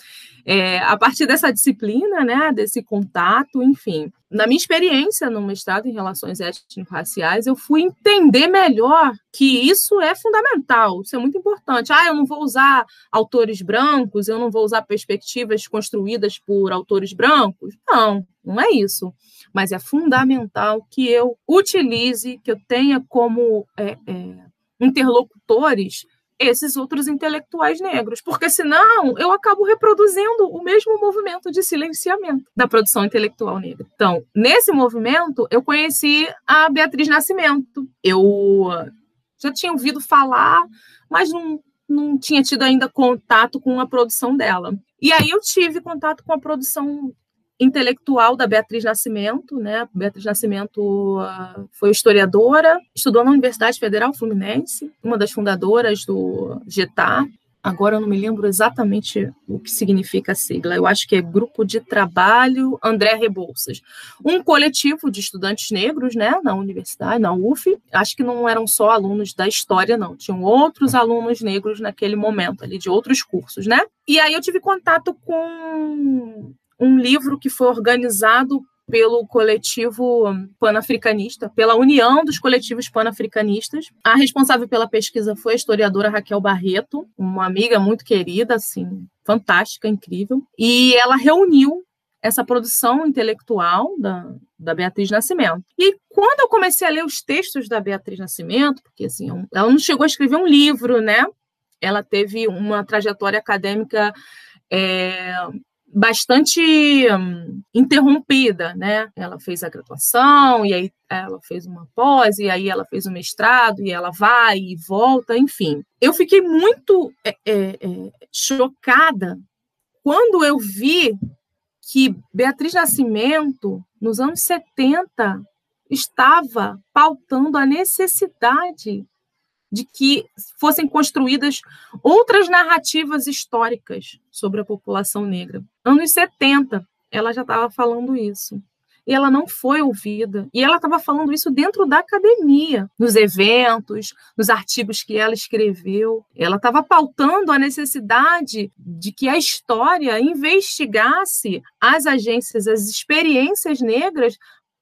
É, a partir dessa disciplina, né, desse contato, enfim. Na minha experiência no mestrado em relações étnico-raciais, eu fui entender melhor que isso é fundamental, isso é muito importante. Ah, eu não vou usar autores brancos, eu não vou usar perspectivas construídas por autores brancos. Não, não é isso mas é fundamental que eu utilize, que eu tenha como é, é, interlocutores esses outros intelectuais negros, porque senão eu acabo reproduzindo o mesmo movimento de silenciamento da produção intelectual negra. Então, nesse movimento, eu conheci a Beatriz Nascimento. Eu já tinha ouvido falar, mas não, não tinha tido ainda contato com a produção dela. E aí eu tive contato com a produção intelectual da Beatriz Nascimento, né? Beatriz Nascimento uh, foi historiadora, estudou na Universidade Federal Fluminense, uma das fundadoras do GETAR. Agora eu não me lembro exatamente o que significa a sigla. Eu acho que é Grupo de Trabalho André Rebouças. Um coletivo de estudantes negros, né, na universidade, na UF. Acho que não eram só alunos da história, não. Tinham outros alunos negros naquele momento ali, de outros cursos, né? E aí eu tive contato com um livro que foi organizado pelo coletivo panafricanista, pela União dos Coletivos Panafricanistas. A responsável pela pesquisa foi a historiadora Raquel Barreto, uma amiga muito querida, assim, fantástica, incrível. E ela reuniu essa produção intelectual da, da Beatriz Nascimento. E quando eu comecei a ler os textos da Beatriz Nascimento, porque assim, ela não chegou a escrever um livro, né? Ela teve uma trajetória acadêmica é, bastante hum, interrompida, né? Ela fez a graduação e aí ela fez uma pós e aí ela fez o mestrado e ela vai e volta, enfim. Eu fiquei muito é, é, é chocada quando eu vi que Beatriz Nascimento, nos anos 70, estava pautando a necessidade de que fossem construídas outras narrativas históricas sobre a população negra. Anos 70, ela já estava falando isso. E ela não foi ouvida. E ela estava falando isso dentro da academia, nos eventos, nos artigos que ela escreveu. Ela estava pautando a necessidade de que a história investigasse as agências, as experiências negras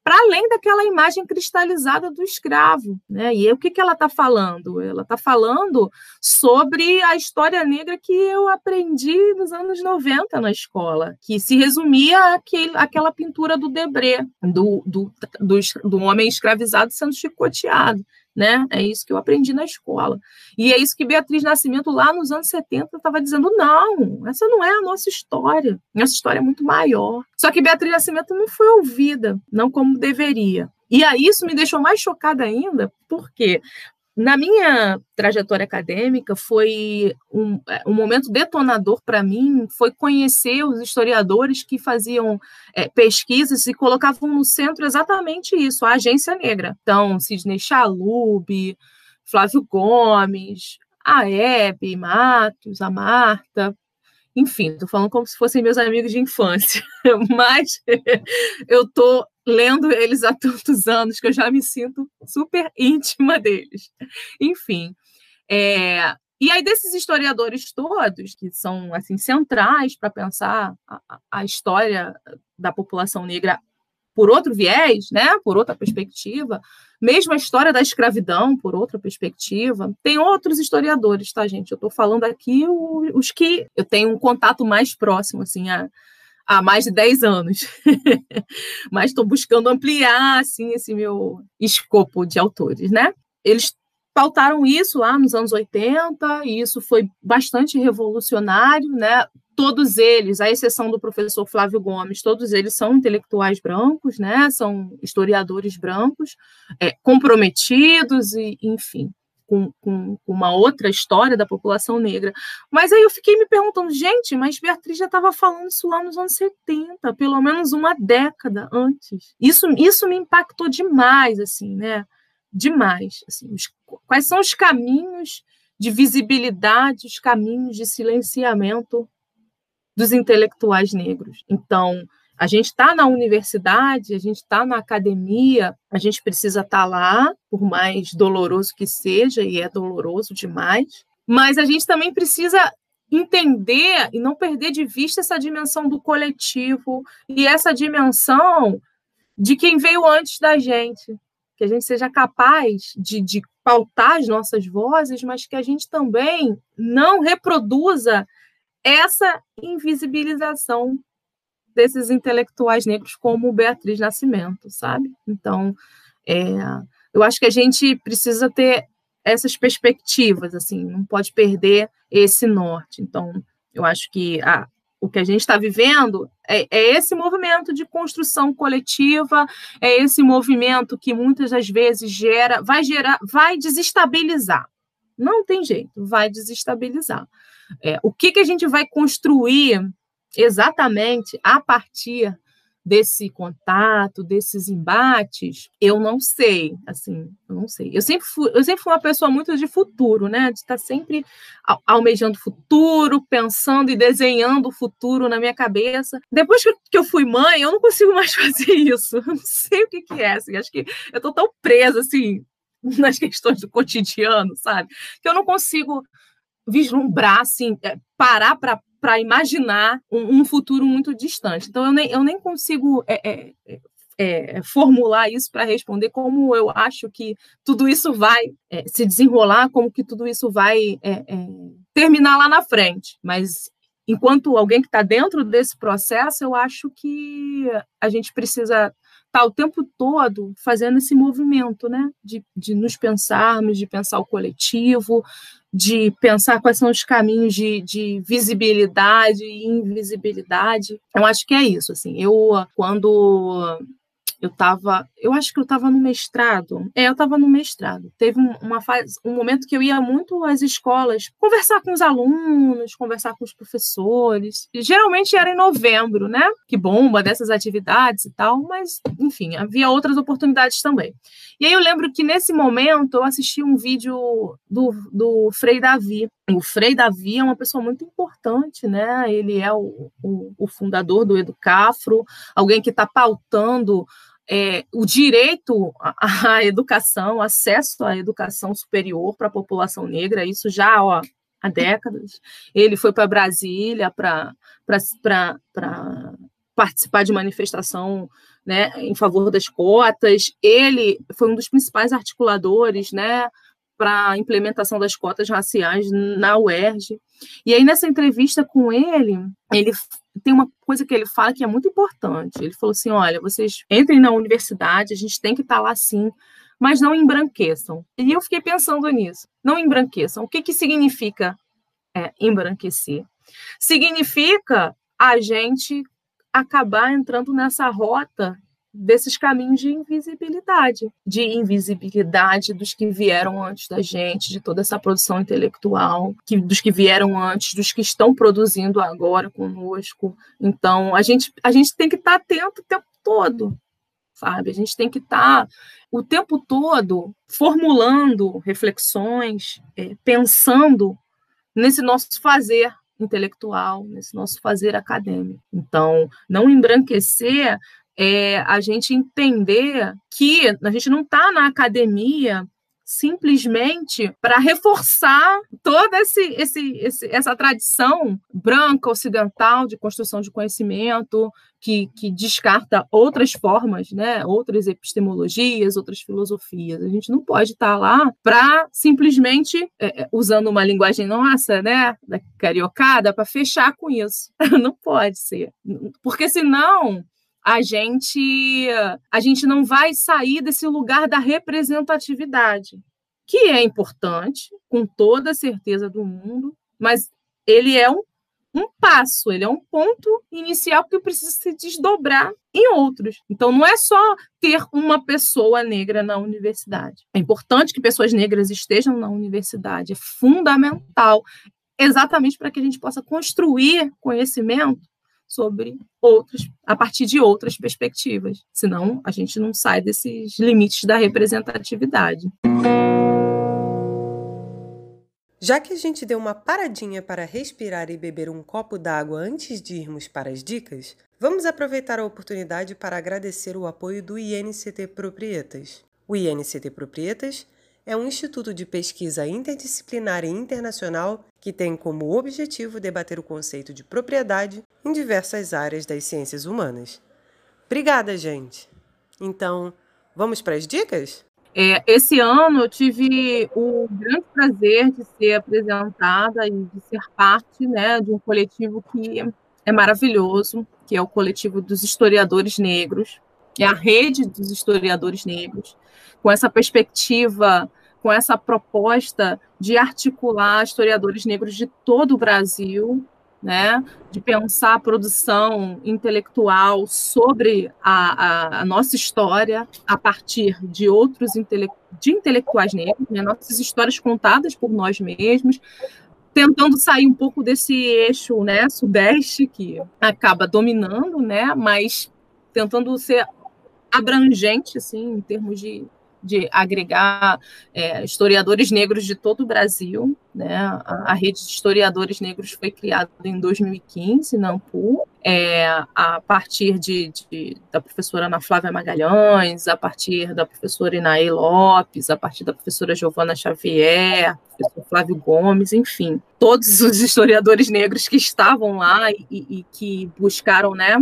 para além daquela imagem cristalizada do escravo. Né? E o que, que ela está falando? Ela está falando sobre a história negra que eu aprendi nos anos 90 na escola, que se resumia àquele, àquela pintura do Debré, do, do, do, do homem escravizado sendo chicoteado né? É isso que eu aprendi na escola. E é isso que Beatriz Nascimento, lá nos anos 70, estava dizendo: não, essa não é a nossa história. Nossa história é muito maior. Só que Beatriz Nascimento não foi ouvida, não como deveria. E aí isso me deixou mais chocada ainda, porque na minha trajetória acadêmica, foi um, é, um momento detonador para mim, foi conhecer os historiadores que faziam é, pesquisas e colocavam no centro exatamente isso, a agência negra. Então, Sidney Chalub, Flávio Gomes, a Hebe Matos, a Marta, enfim, estou falando como se fossem meus amigos de infância, mas eu estou lendo eles há tantos anos que eu já me sinto super íntima deles. Enfim, é, e aí desses historiadores todos que são assim centrais para pensar a, a, história da população negra por outro viés, né, por outra perspectiva, mesmo a história da escravidão por outra perspectiva, tem outros historiadores, tá, gente? Eu estou falando aqui os que eu tenho um contato mais próximo, assim, a, há mais de 10 anos. Mas estou buscando ampliar assim esse meu escopo de autores, né? Eles pautaram isso lá nos anos 80, e isso foi bastante revolucionário, né? Todos eles, à exceção do professor Flávio Gomes, todos eles são intelectuais brancos, né? São historiadores brancos, é, comprometidos e, enfim, com, com, uma outra história da população negra. Mas aí eu fiquei me perguntando, gente, mas Beatriz já estava falando isso lá nos anos 70, pelo menos uma década antes. Isso, isso me impactou demais, assim, né? Demais. Assim, os, quais são os caminhos de visibilidade, os caminhos de silenciamento dos intelectuais negros? Então, a gente está na universidade, a gente está na academia, a gente precisa estar tá lá, por mais doloroso que seja, e é doloroso demais, mas a gente também precisa entender e não perder de vista essa dimensão do coletivo e essa dimensão de quem veio antes da gente. Que a gente seja capaz de, de pautar as nossas vozes, mas que a gente também não reproduza essa invisibilização desses intelectuais negros como Beatriz Nascimento, sabe? Então, é, eu acho que a gente precisa ter essas perspectivas, assim, não pode perder esse norte. Então, eu acho que a, o que a gente está vivendo é, é, esse movimento de construção coletiva, é esse movimento que muitas das vezes gera, vai gerar, vai desestabilizar. Não tem jeito, vai desestabilizar. É, o que, que a gente vai construir exatamente a partir desse contato, desses embates, eu não sei, assim, eu não sei. Eu sempre fui, eu sempre fui uma pessoa muito de futuro, né? De estar sempre almejando futuro, pensando e desenhando o futuro na minha cabeça. Depois que eu fui mãe, eu não consigo mais fazer isso. Eu não sei o que, que é, assim, acho que eu tô tão presa, assim, nas questões do cotidiano, sabe? Que eu não consigo vislumbrar, assim, é, parar para para imaginar um, um, futuro muito distante. Então, eu nem, eu nem consigo é, é, é, é formular isso para responder como eu acho que tudo isso vai é, se desenrolar, como que tudo isso vai é, terminar lá na frente. Mas, enquanto alguém que está dentro desse processo, eu acho que a gente precisa estar tá o tempo todo fazendo esse movimento, né? De, de nos pensarmos, de pensar o coletivo, de pensar quais são os caminhos de, de visibilidade e invisibilidade. Eu acho que é isso. Assim, eu quando eu estava, eu acho que eu estava no mestrado. É, eu estava no mestrado. Teve uma fase, um momento que eu ia muito às escolas conversar com os alunos, conversar com os professores. E, geralmente era em novembro, né? Que bomba dessas atividades e tal, mas enfim, havia outras oportunidades também. E aí eu lembro que nesse momento eu assisti um vídeo do, do Frei Davi. O Frei Davi é uma pessoa muito importante, né? Ele é o, o, o fundador do Educafro, alguém que está pautando é, o direito à, educação, acesso à educação superior para a população negra, isso já ó, há décadas. Ele foi para Brasília para participar de manifestação né, em favor das cotas. Ele foi um dos principais articuladores, né, para a implementação das cotas raciais na UERJ. E aí, nessa entrevista com ele, ele tem uma coisa que ele fala que é muito importante. Ele falou assim: olha, vocês entrem na universidade, a gente tem que estar tá lá sim, mas não embranqueçam. E eu fiquei pensando nisso. Não embranqueçam. O que, que significa é, embranquecer? Significa a gente acabar entrando nessa rota desses caminhos de invisibilidade, de invisibilidade dos que vieram antes da gente, de toda essa produção intelectual, que, dos que vieram antes, dos que estão produzindo agora conosco. Então, a gente, a gente tem que estar atento o tempo todo, sabe? A gente tem que estar o tempo todo formulando reflexões, é, pensando nesse nosso fazer intelectual, nesse nosso fazer acadêmico. Então, não embranquecer é a gente entender que a gente não está na academia simplesmente para reforçar toda esse, esse, esse, essa tradição branca ocidental de construção de conhecimento que, que descarta outras formas, né, outras epistemologias, outras filosofias. A gente não pode estar tá lá para simplesmente é, é, usando uma linguagem nossa, né, da cariocada, para fechar com isso. não pode ser, porque senão a gente a gente não vai sair desse lugar da representatividade, que é importante, com toda a certeza do mundo, mas ele é um, um passo, ele é um ponto inicial que precisa se desdobrar em outros. Então, não é só ter uma pessoa negra na universidade. É importante que pessoas negras estejam na universidade, é fundamental, exatamente para que a gente possa construir conhecimento sobre outros, a partir de outras perspectivas. Senão, a gente não sai desses limites da representatividade.
Já que a gente deu uma paradinha para respirar e beber um copo d'água antes de irmos para as dicas, vamos aproveitar a oportunidade para agradecer o apoio do INCT Proprietas. O INCT Proprietas é um instituto de pesquisa interdisciplinar e internacional que tem como objetivo debater o conceito de propriedade em diversas áreas das ciências humanas. Obrigada, gente! Então, vamos para as dicas?
É, esse ano eu tive o grande prazer de ser apresentada e de ser parte né, de um coletivo que é maravilhoso, que é o coletivo dos historiadores negros, é a rede dos historiadores negros, com essa perspectiva, com essa proposta de articular historiadores negros de todo o Brasil, né, de pensar a produção intelectual sobre a, a, a nossa história a partir de outros intele de intelectuais negros, né, nossas histórias contadas por nós mesmos, tentando sair um pouco desse eixo né, sudeste que acaba dominando, né, mas tentando ser abrangente, assim, em termos de, de agregar é, historiadores negros de todo o Brasil. Né? A, a, rede de historiadores negros foi criada em 2015, na AMPU, é, a partir de, de, da professora Ana Flávia Magalhães, a partir da professora Inaê Lopes, a partir da professora Giovana Xavier, professor Flávio Gomes, enfim, todos os historiadores negros que estavam lá e, e que buscaram né,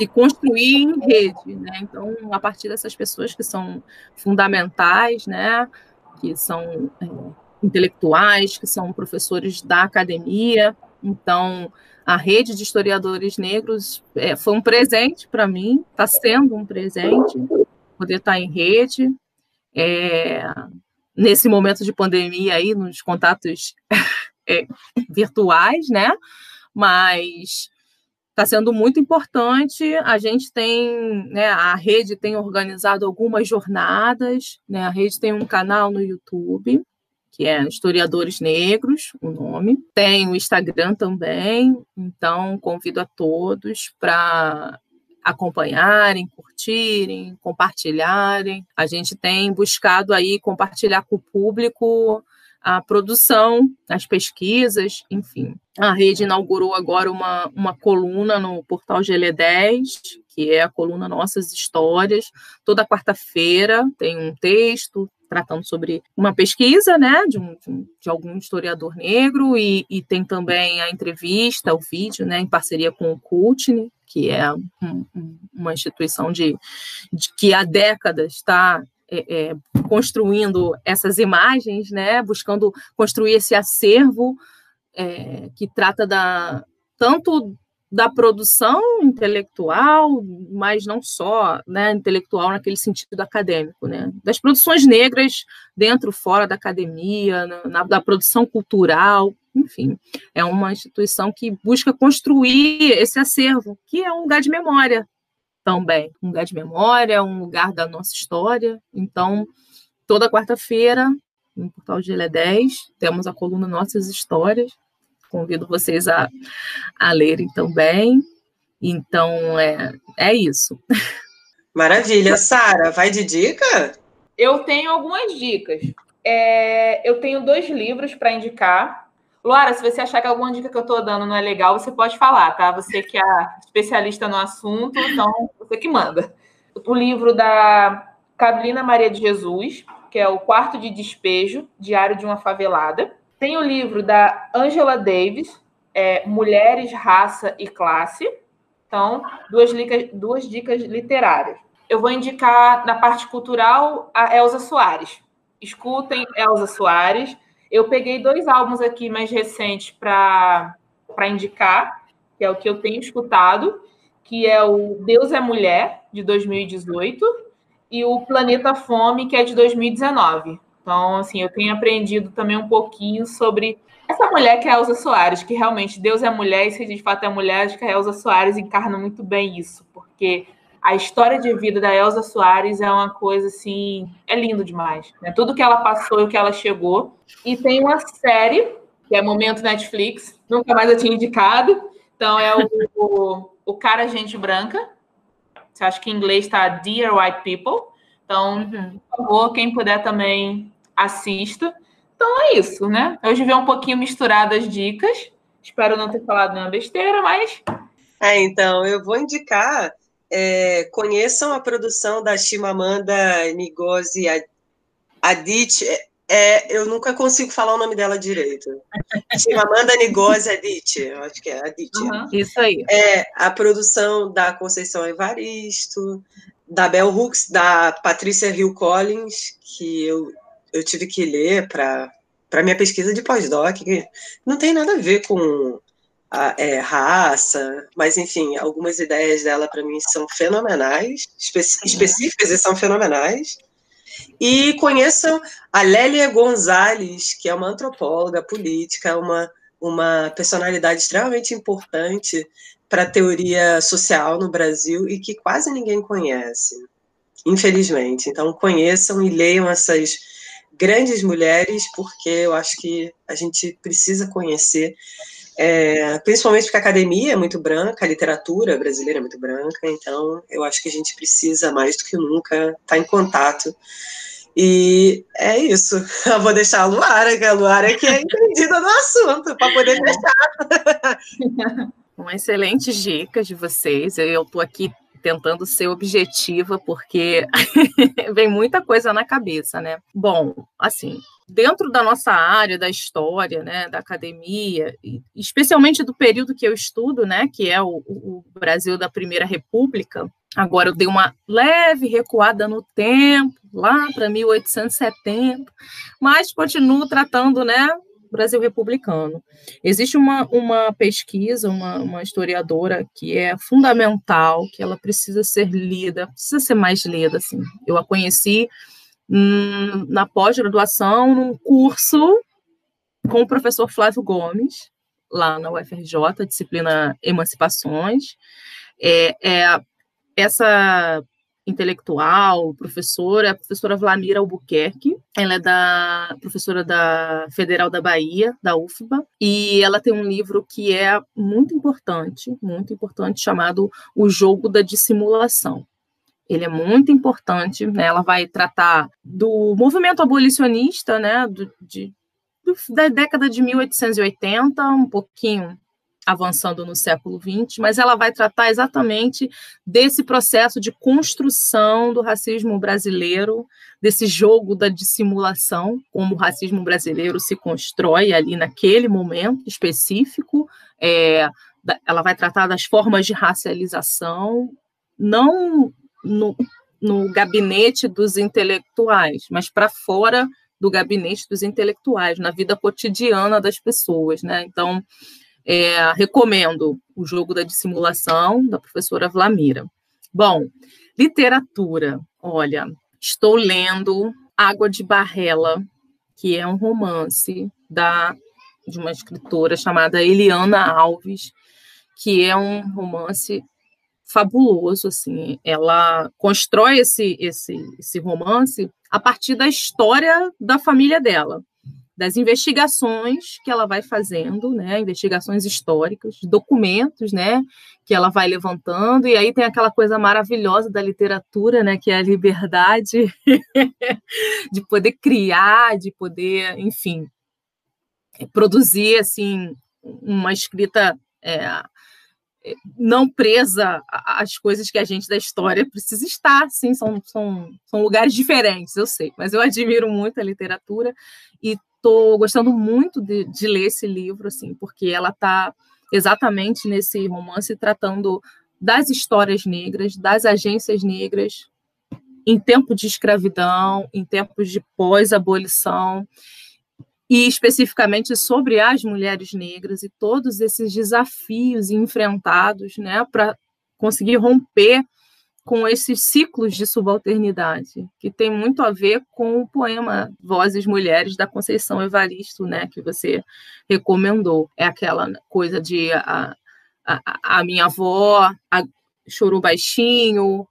se construir em rede, né? Então, a partir dessas pessoas que são fundamentais, né? Que são é, intelectuais, que são professores da academia. Então, a rede de historiadores negros é, foi um presente para mim, está sendo um presente poder estar tá em rede. É, nesse momento de pandemia aí, nos contatos é, virtuais, né? Mas está sendo muito importante. A gente tem, né, a rede tem organizado algumas jornadas, né, a rede tem um canal no YouTube, que é Historiadores Negros, o nome. Tem o Instagram também, então convido a todos para acompanharem, curtirem, compartilharem. A gente tem buscado aí compartilhar com o público a produção, as pesquisas, enfim. A rede inaugurou agora uma, uma coluna no portal GL10, que é a coluna Nossas Histórias. Toda quarta-feira tem um texto tratando sobre uma pesquisa, né, de, um, de algum historiador negro, e, e, tem também a entrevista, o vídeo, né, em parceria com o Cultne, que é um, uma instituição de, de, que há décadas está é, é, construindo essas imagens, né, buscando construir esse acervo é, que trata da tanto da produção intelectual, mas não só né, intelectual naquele sentido acadêmico, né, das produções negras dentro, fora da academia, na, da produção cultural, enfim, é uma instituição que busca construir esse acervo, que é um lugar de memória também, um lugar de memória, um lugar da nossa história. Então, toda quarta-feira, no portal de Ele 10, temos a coluna Nossas Histórias, Convido vocês a, a lerem também. Então, é, é isso.
Maravilha. Sara, vai de dica?
Eu tenho algumas dicas. É, eu tenho dois livros para indicar. Luara, se você achar que alguma dica que eu estou dando não é legal, você pode falar, tá? Você que é especialista no assunto, então você que manda. O livro da Carolina Maria de Jesus, que é o Quarto de Despejo, Diário de uma Favelada. Tem o livro da Angela Davis, é, Mulheres, Raça e Classe. Então, duas dicas, duas dicas literárias. Eu vou indicar na parte cultural a Elza Soares. Escutem Elza Soares. Eu peguei dois álbuns aqui mais recentes para indicar, que é o que eu tenho escutado, que é o Deus é Mulher, de 2018, e o Planeta Fome, que é de 2019. Então, assim, eu tenho aprendido também um pouquinho sobre essa mulher que é a Elza Soares, que realmente Deus é mulher, e se de fato é mulher, acho que a Elza Soares encarna muito bem isso, porque a história de vida da Elza Soares é uma coisa assim, é lindo demais. Né? Tudo que ela passou e o que ela chegou. E tem uma série, que é Momento Netflix, nunca mais eu tinha indicado. Então é o, o, o Cara Gente Branca. Você acha que em inglês está Dear White People. Então, uhum. por favor, quem puder também assista. Então é isso, né? Hoje veio um pouquinho misturado as dicas. Espero não ter falado nenhuma besteira, mas.
É, então, eu vou indicar. É, conheçam a produção da Chimamanda Ngozi Adichie. É, é, eu nunca consigo falar o nome dela direito. Chimamanda Ngozi Adichie, eu acho que é Adichie.
Uhum, isso aí.
É, a produção da Conceição Evaristo, da Bell Hooks, da Patrícia Hill Collins, que eu eu tive que ler para para minha pesquisa de pós-doc, que não tem nada a ver com a, é, raça, mas enfim, algumas ideias dela para mim são fenomenais, espe uhum. específicas e são fenomenais. E conheçam a Lélia Gonzalez, que é uma antropóloga política, uma, uma personalidade extremamente importante para a teoria social no Brasil e que quase ninguém conhece, infelizmente. Então, conheçam e leiam essas grandes mulheres, porque eu acho que a gente precisa conhecer, é, principalmente porque a academia é muito branca, a literatura brasileira é muito branca, então eu acho que a gente precisa mais do que nunca estar tá em contato. E é isso. Eu vou deixar a Luara, que a Luara que é entendida no assunto, para poder fechar.
Uma excelente dicas de vocês. Eu estou aqui tentando ser objetiva, porque vem muita coisa na cabeça, né? Bom, assim, dentro da nossa área da história, né, da academia, especialmente do período que eu estudo, né, que é o, o Brasil da Primeira República, agora eu dei uma leve recuada no tempo, lá para 1870, mas continuo tratando, né, Brasil republicano. Existe uma, uma pesquisa, uma, uma historiadora que é fundamental, que ela precisa ser lida, precisa ser mais lida, assim. Eu a conheci na pós-graduação, num curso com o professor Flávio Gomes, lá na UFRJ, disciplina Emancipações. É, é, essa intelectual, professora, a professora Vlamira Albuquerque. Ela é da professora da Federal da Bahia, da UFBA, e ela tem um livro que é muito importante, muito importante, chamado O Jogo da Dissimulação. Ele é muito importante, né? Ela vai tratar do movimento abolicionista, né? Do, de, da década de 1880, um pouquinho avançando no século XX, mas ela vai tratar exatamente desse processo de construção do racismo brasileiro, desse jogo da dissimulação, como o racismo brasileiro se constrói ali naquele momento específico. É, ela vai tratar das formas de racialização, não no, no gabinete dos intelectuais, mas para fora do gabinete dos intelectuais, na vida cotidiana das pessoas, né? Então, é, recomendo o jogo da dissimulação da professora Vlamira. Bom, literatura. Olha, estou lendo Água de Barrela, que é um romance da de uma escritora chamada Eliana Alves, que é um romance fabuloso, assim. Ela constrói esse, esse, esse romance a partir da história da família dela, das investigações que ela vai fazendo, né, investigações históricas, documentos, né, que ela vai levantando, e aí tem aquela coisa maravilhosa da literatura, né, que é a liberdade de poder criar, de poder, enfim, produzir, assim, uma escrita é, não presa às coisas que a gente da história precisa estar, sim, são, são, são lugares diferentes, eu sei, mas eu admiro muito a literatura e estou gostando muito de, de, ler esse livro, assim, porque ela está exatamente nesse romance tratando das histórias negras, das agências negras em tempo de escravidão, em tempos de pós-abolição, e especificamente sobre as mulheres negras e todos esses desafios enfrentados né, para conseguir romper com esses ciclos de subalternidade, que tem muito a ver com o poema Vozes Mulheres da Conceição Evaristo, né, que você recomendou. É aquela coisa de a, a, a minha avó a, chorou baixinho,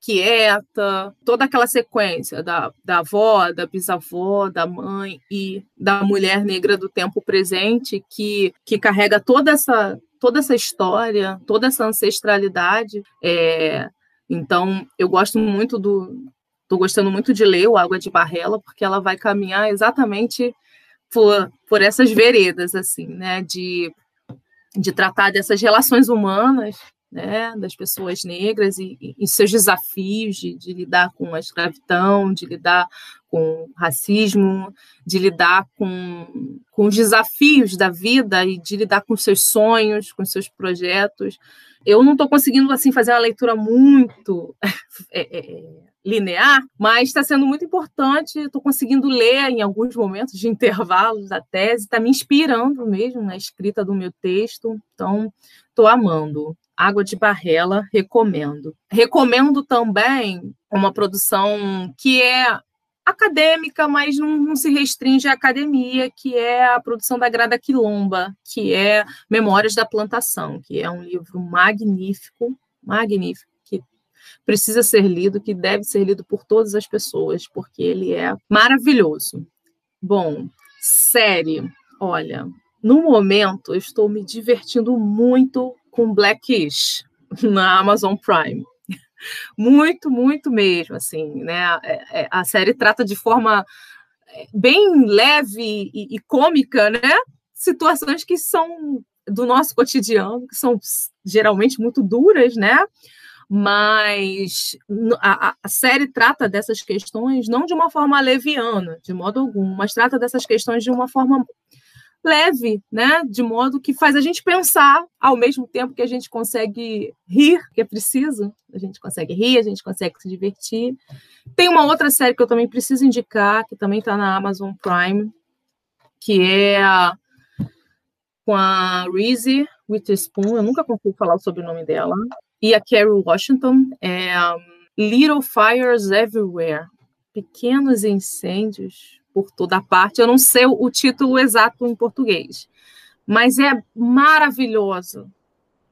quieta, toda aquela sequência da, da avó, da bisavó, da mãe e da mulher negra do tempo presente que, que carrega toda essa toda essa história, toda essa ancestralidade. É, então, eu gosto muito do. Estou gostando muito de ler o Água de Barrela, porque ela vai caminhar exatamente por, por essas veredas, assim, né? De, de tratar dessas relações humanas né, das pessoas negras e, e seus desafios de, de, lidar com a escravidão, de lidar com racismo, de lidar com, com os desafios da vida e de lidar com seus sonhos, com seus projetos. Eu não estou conseguindo assim fazer uma leitura muito é, é, linear, mas está sendo muito importante. Estou conseguindo ler em alguns momentos de intervalos da tese, está me inspirando mesmo na escrita do meu texto. Então, estou amando. Água de Barrela, recomendo. Recomendo também uma produção que é acadêmica, mas não, não, se restringe à academia, que é a produção da Grada Quilomba, que é Memórias da Plantação, que é um livro magnífico, magnífico, precisa ser lido, que deve ser lido por todas as pessoas, porque ele é maravilhoso. Bom, série, olha, no momento eu estou me divertindo muito com Blackish na Amazon Prime. Muito, muito mesmo, assim, né? É, é, a série trata de forma é, bem leve e, e cômica, né? Situações que são do nosso cotidiano, que são geralmente muito duras, né? Mas a, a, série trata dessas questões não de uma forma leviana, de modo algum, mas trata dessas questões de uma forma leve, né? De modo que faz a gente pensar ao mesmo tempo que a gente consegue rir, que é preciso. A gente consegue rir, a gente consegue se divertir. Tem uma outra série que eu também preciso indicar, que também está na Amazon Prime, que é com a Reese Witherspoon. Eu nunca consigo falar sobre o nome dela. E a Carrie Washington. É Little Fires Everywhere. Pequenos incêndios por toda parte. Eu não sei o título exato em português, mas é maravilhosa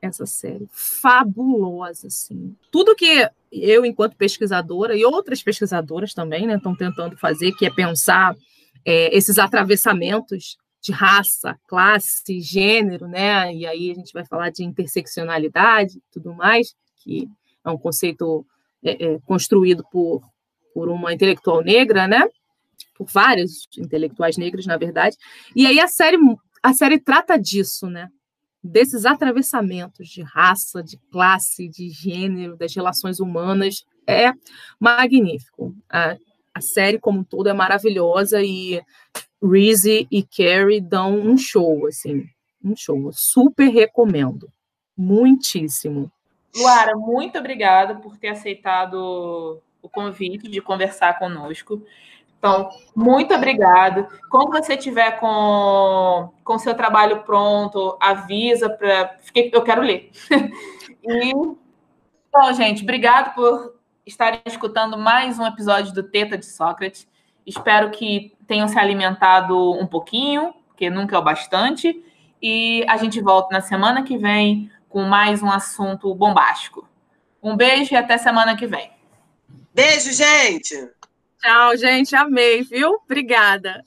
essa série, fabulosa, assim. Tudo que eu, enquanto pesquisadora, e outras pesquisadoras também, né, estão tentando fazer, que é pensar é, esses atravessamentos de raça, classe, gênero, né, e aí a gente vai falar de interseccionalidade tudo mais, que é um conceito é, é, construído por, por uma intelectual negra, né, por vários intelectuais negros, na verdade. E aí a série, a série trata disso, né? Desses atravessamentos de raça, de classe, de gênero, das relações humanas. É magnífico. A, a série como um todo é maravilhosa e Reese e Carrie dão um show, assim, um show. Super recomendo. Muitíssimo.
Luara, muito obrigada por ter aceitado o convite de conversar conosco. Então, muito obrigada. Quando você tiver com o seu trabalho pronto, avisa para. Eu quero ler. e, então, gente, obrigado por estarem escutando mais um episódio do Teta de Sócrates. Espero que tenham se alimentado um pouquinho, porque nunca é o bastante. E a gente volta na semana que vem com mais um assunto bombástico. Um beijo e até semana que vem.
Beijo, gente!
Tchau, gente. Amei, viu? Obrigada.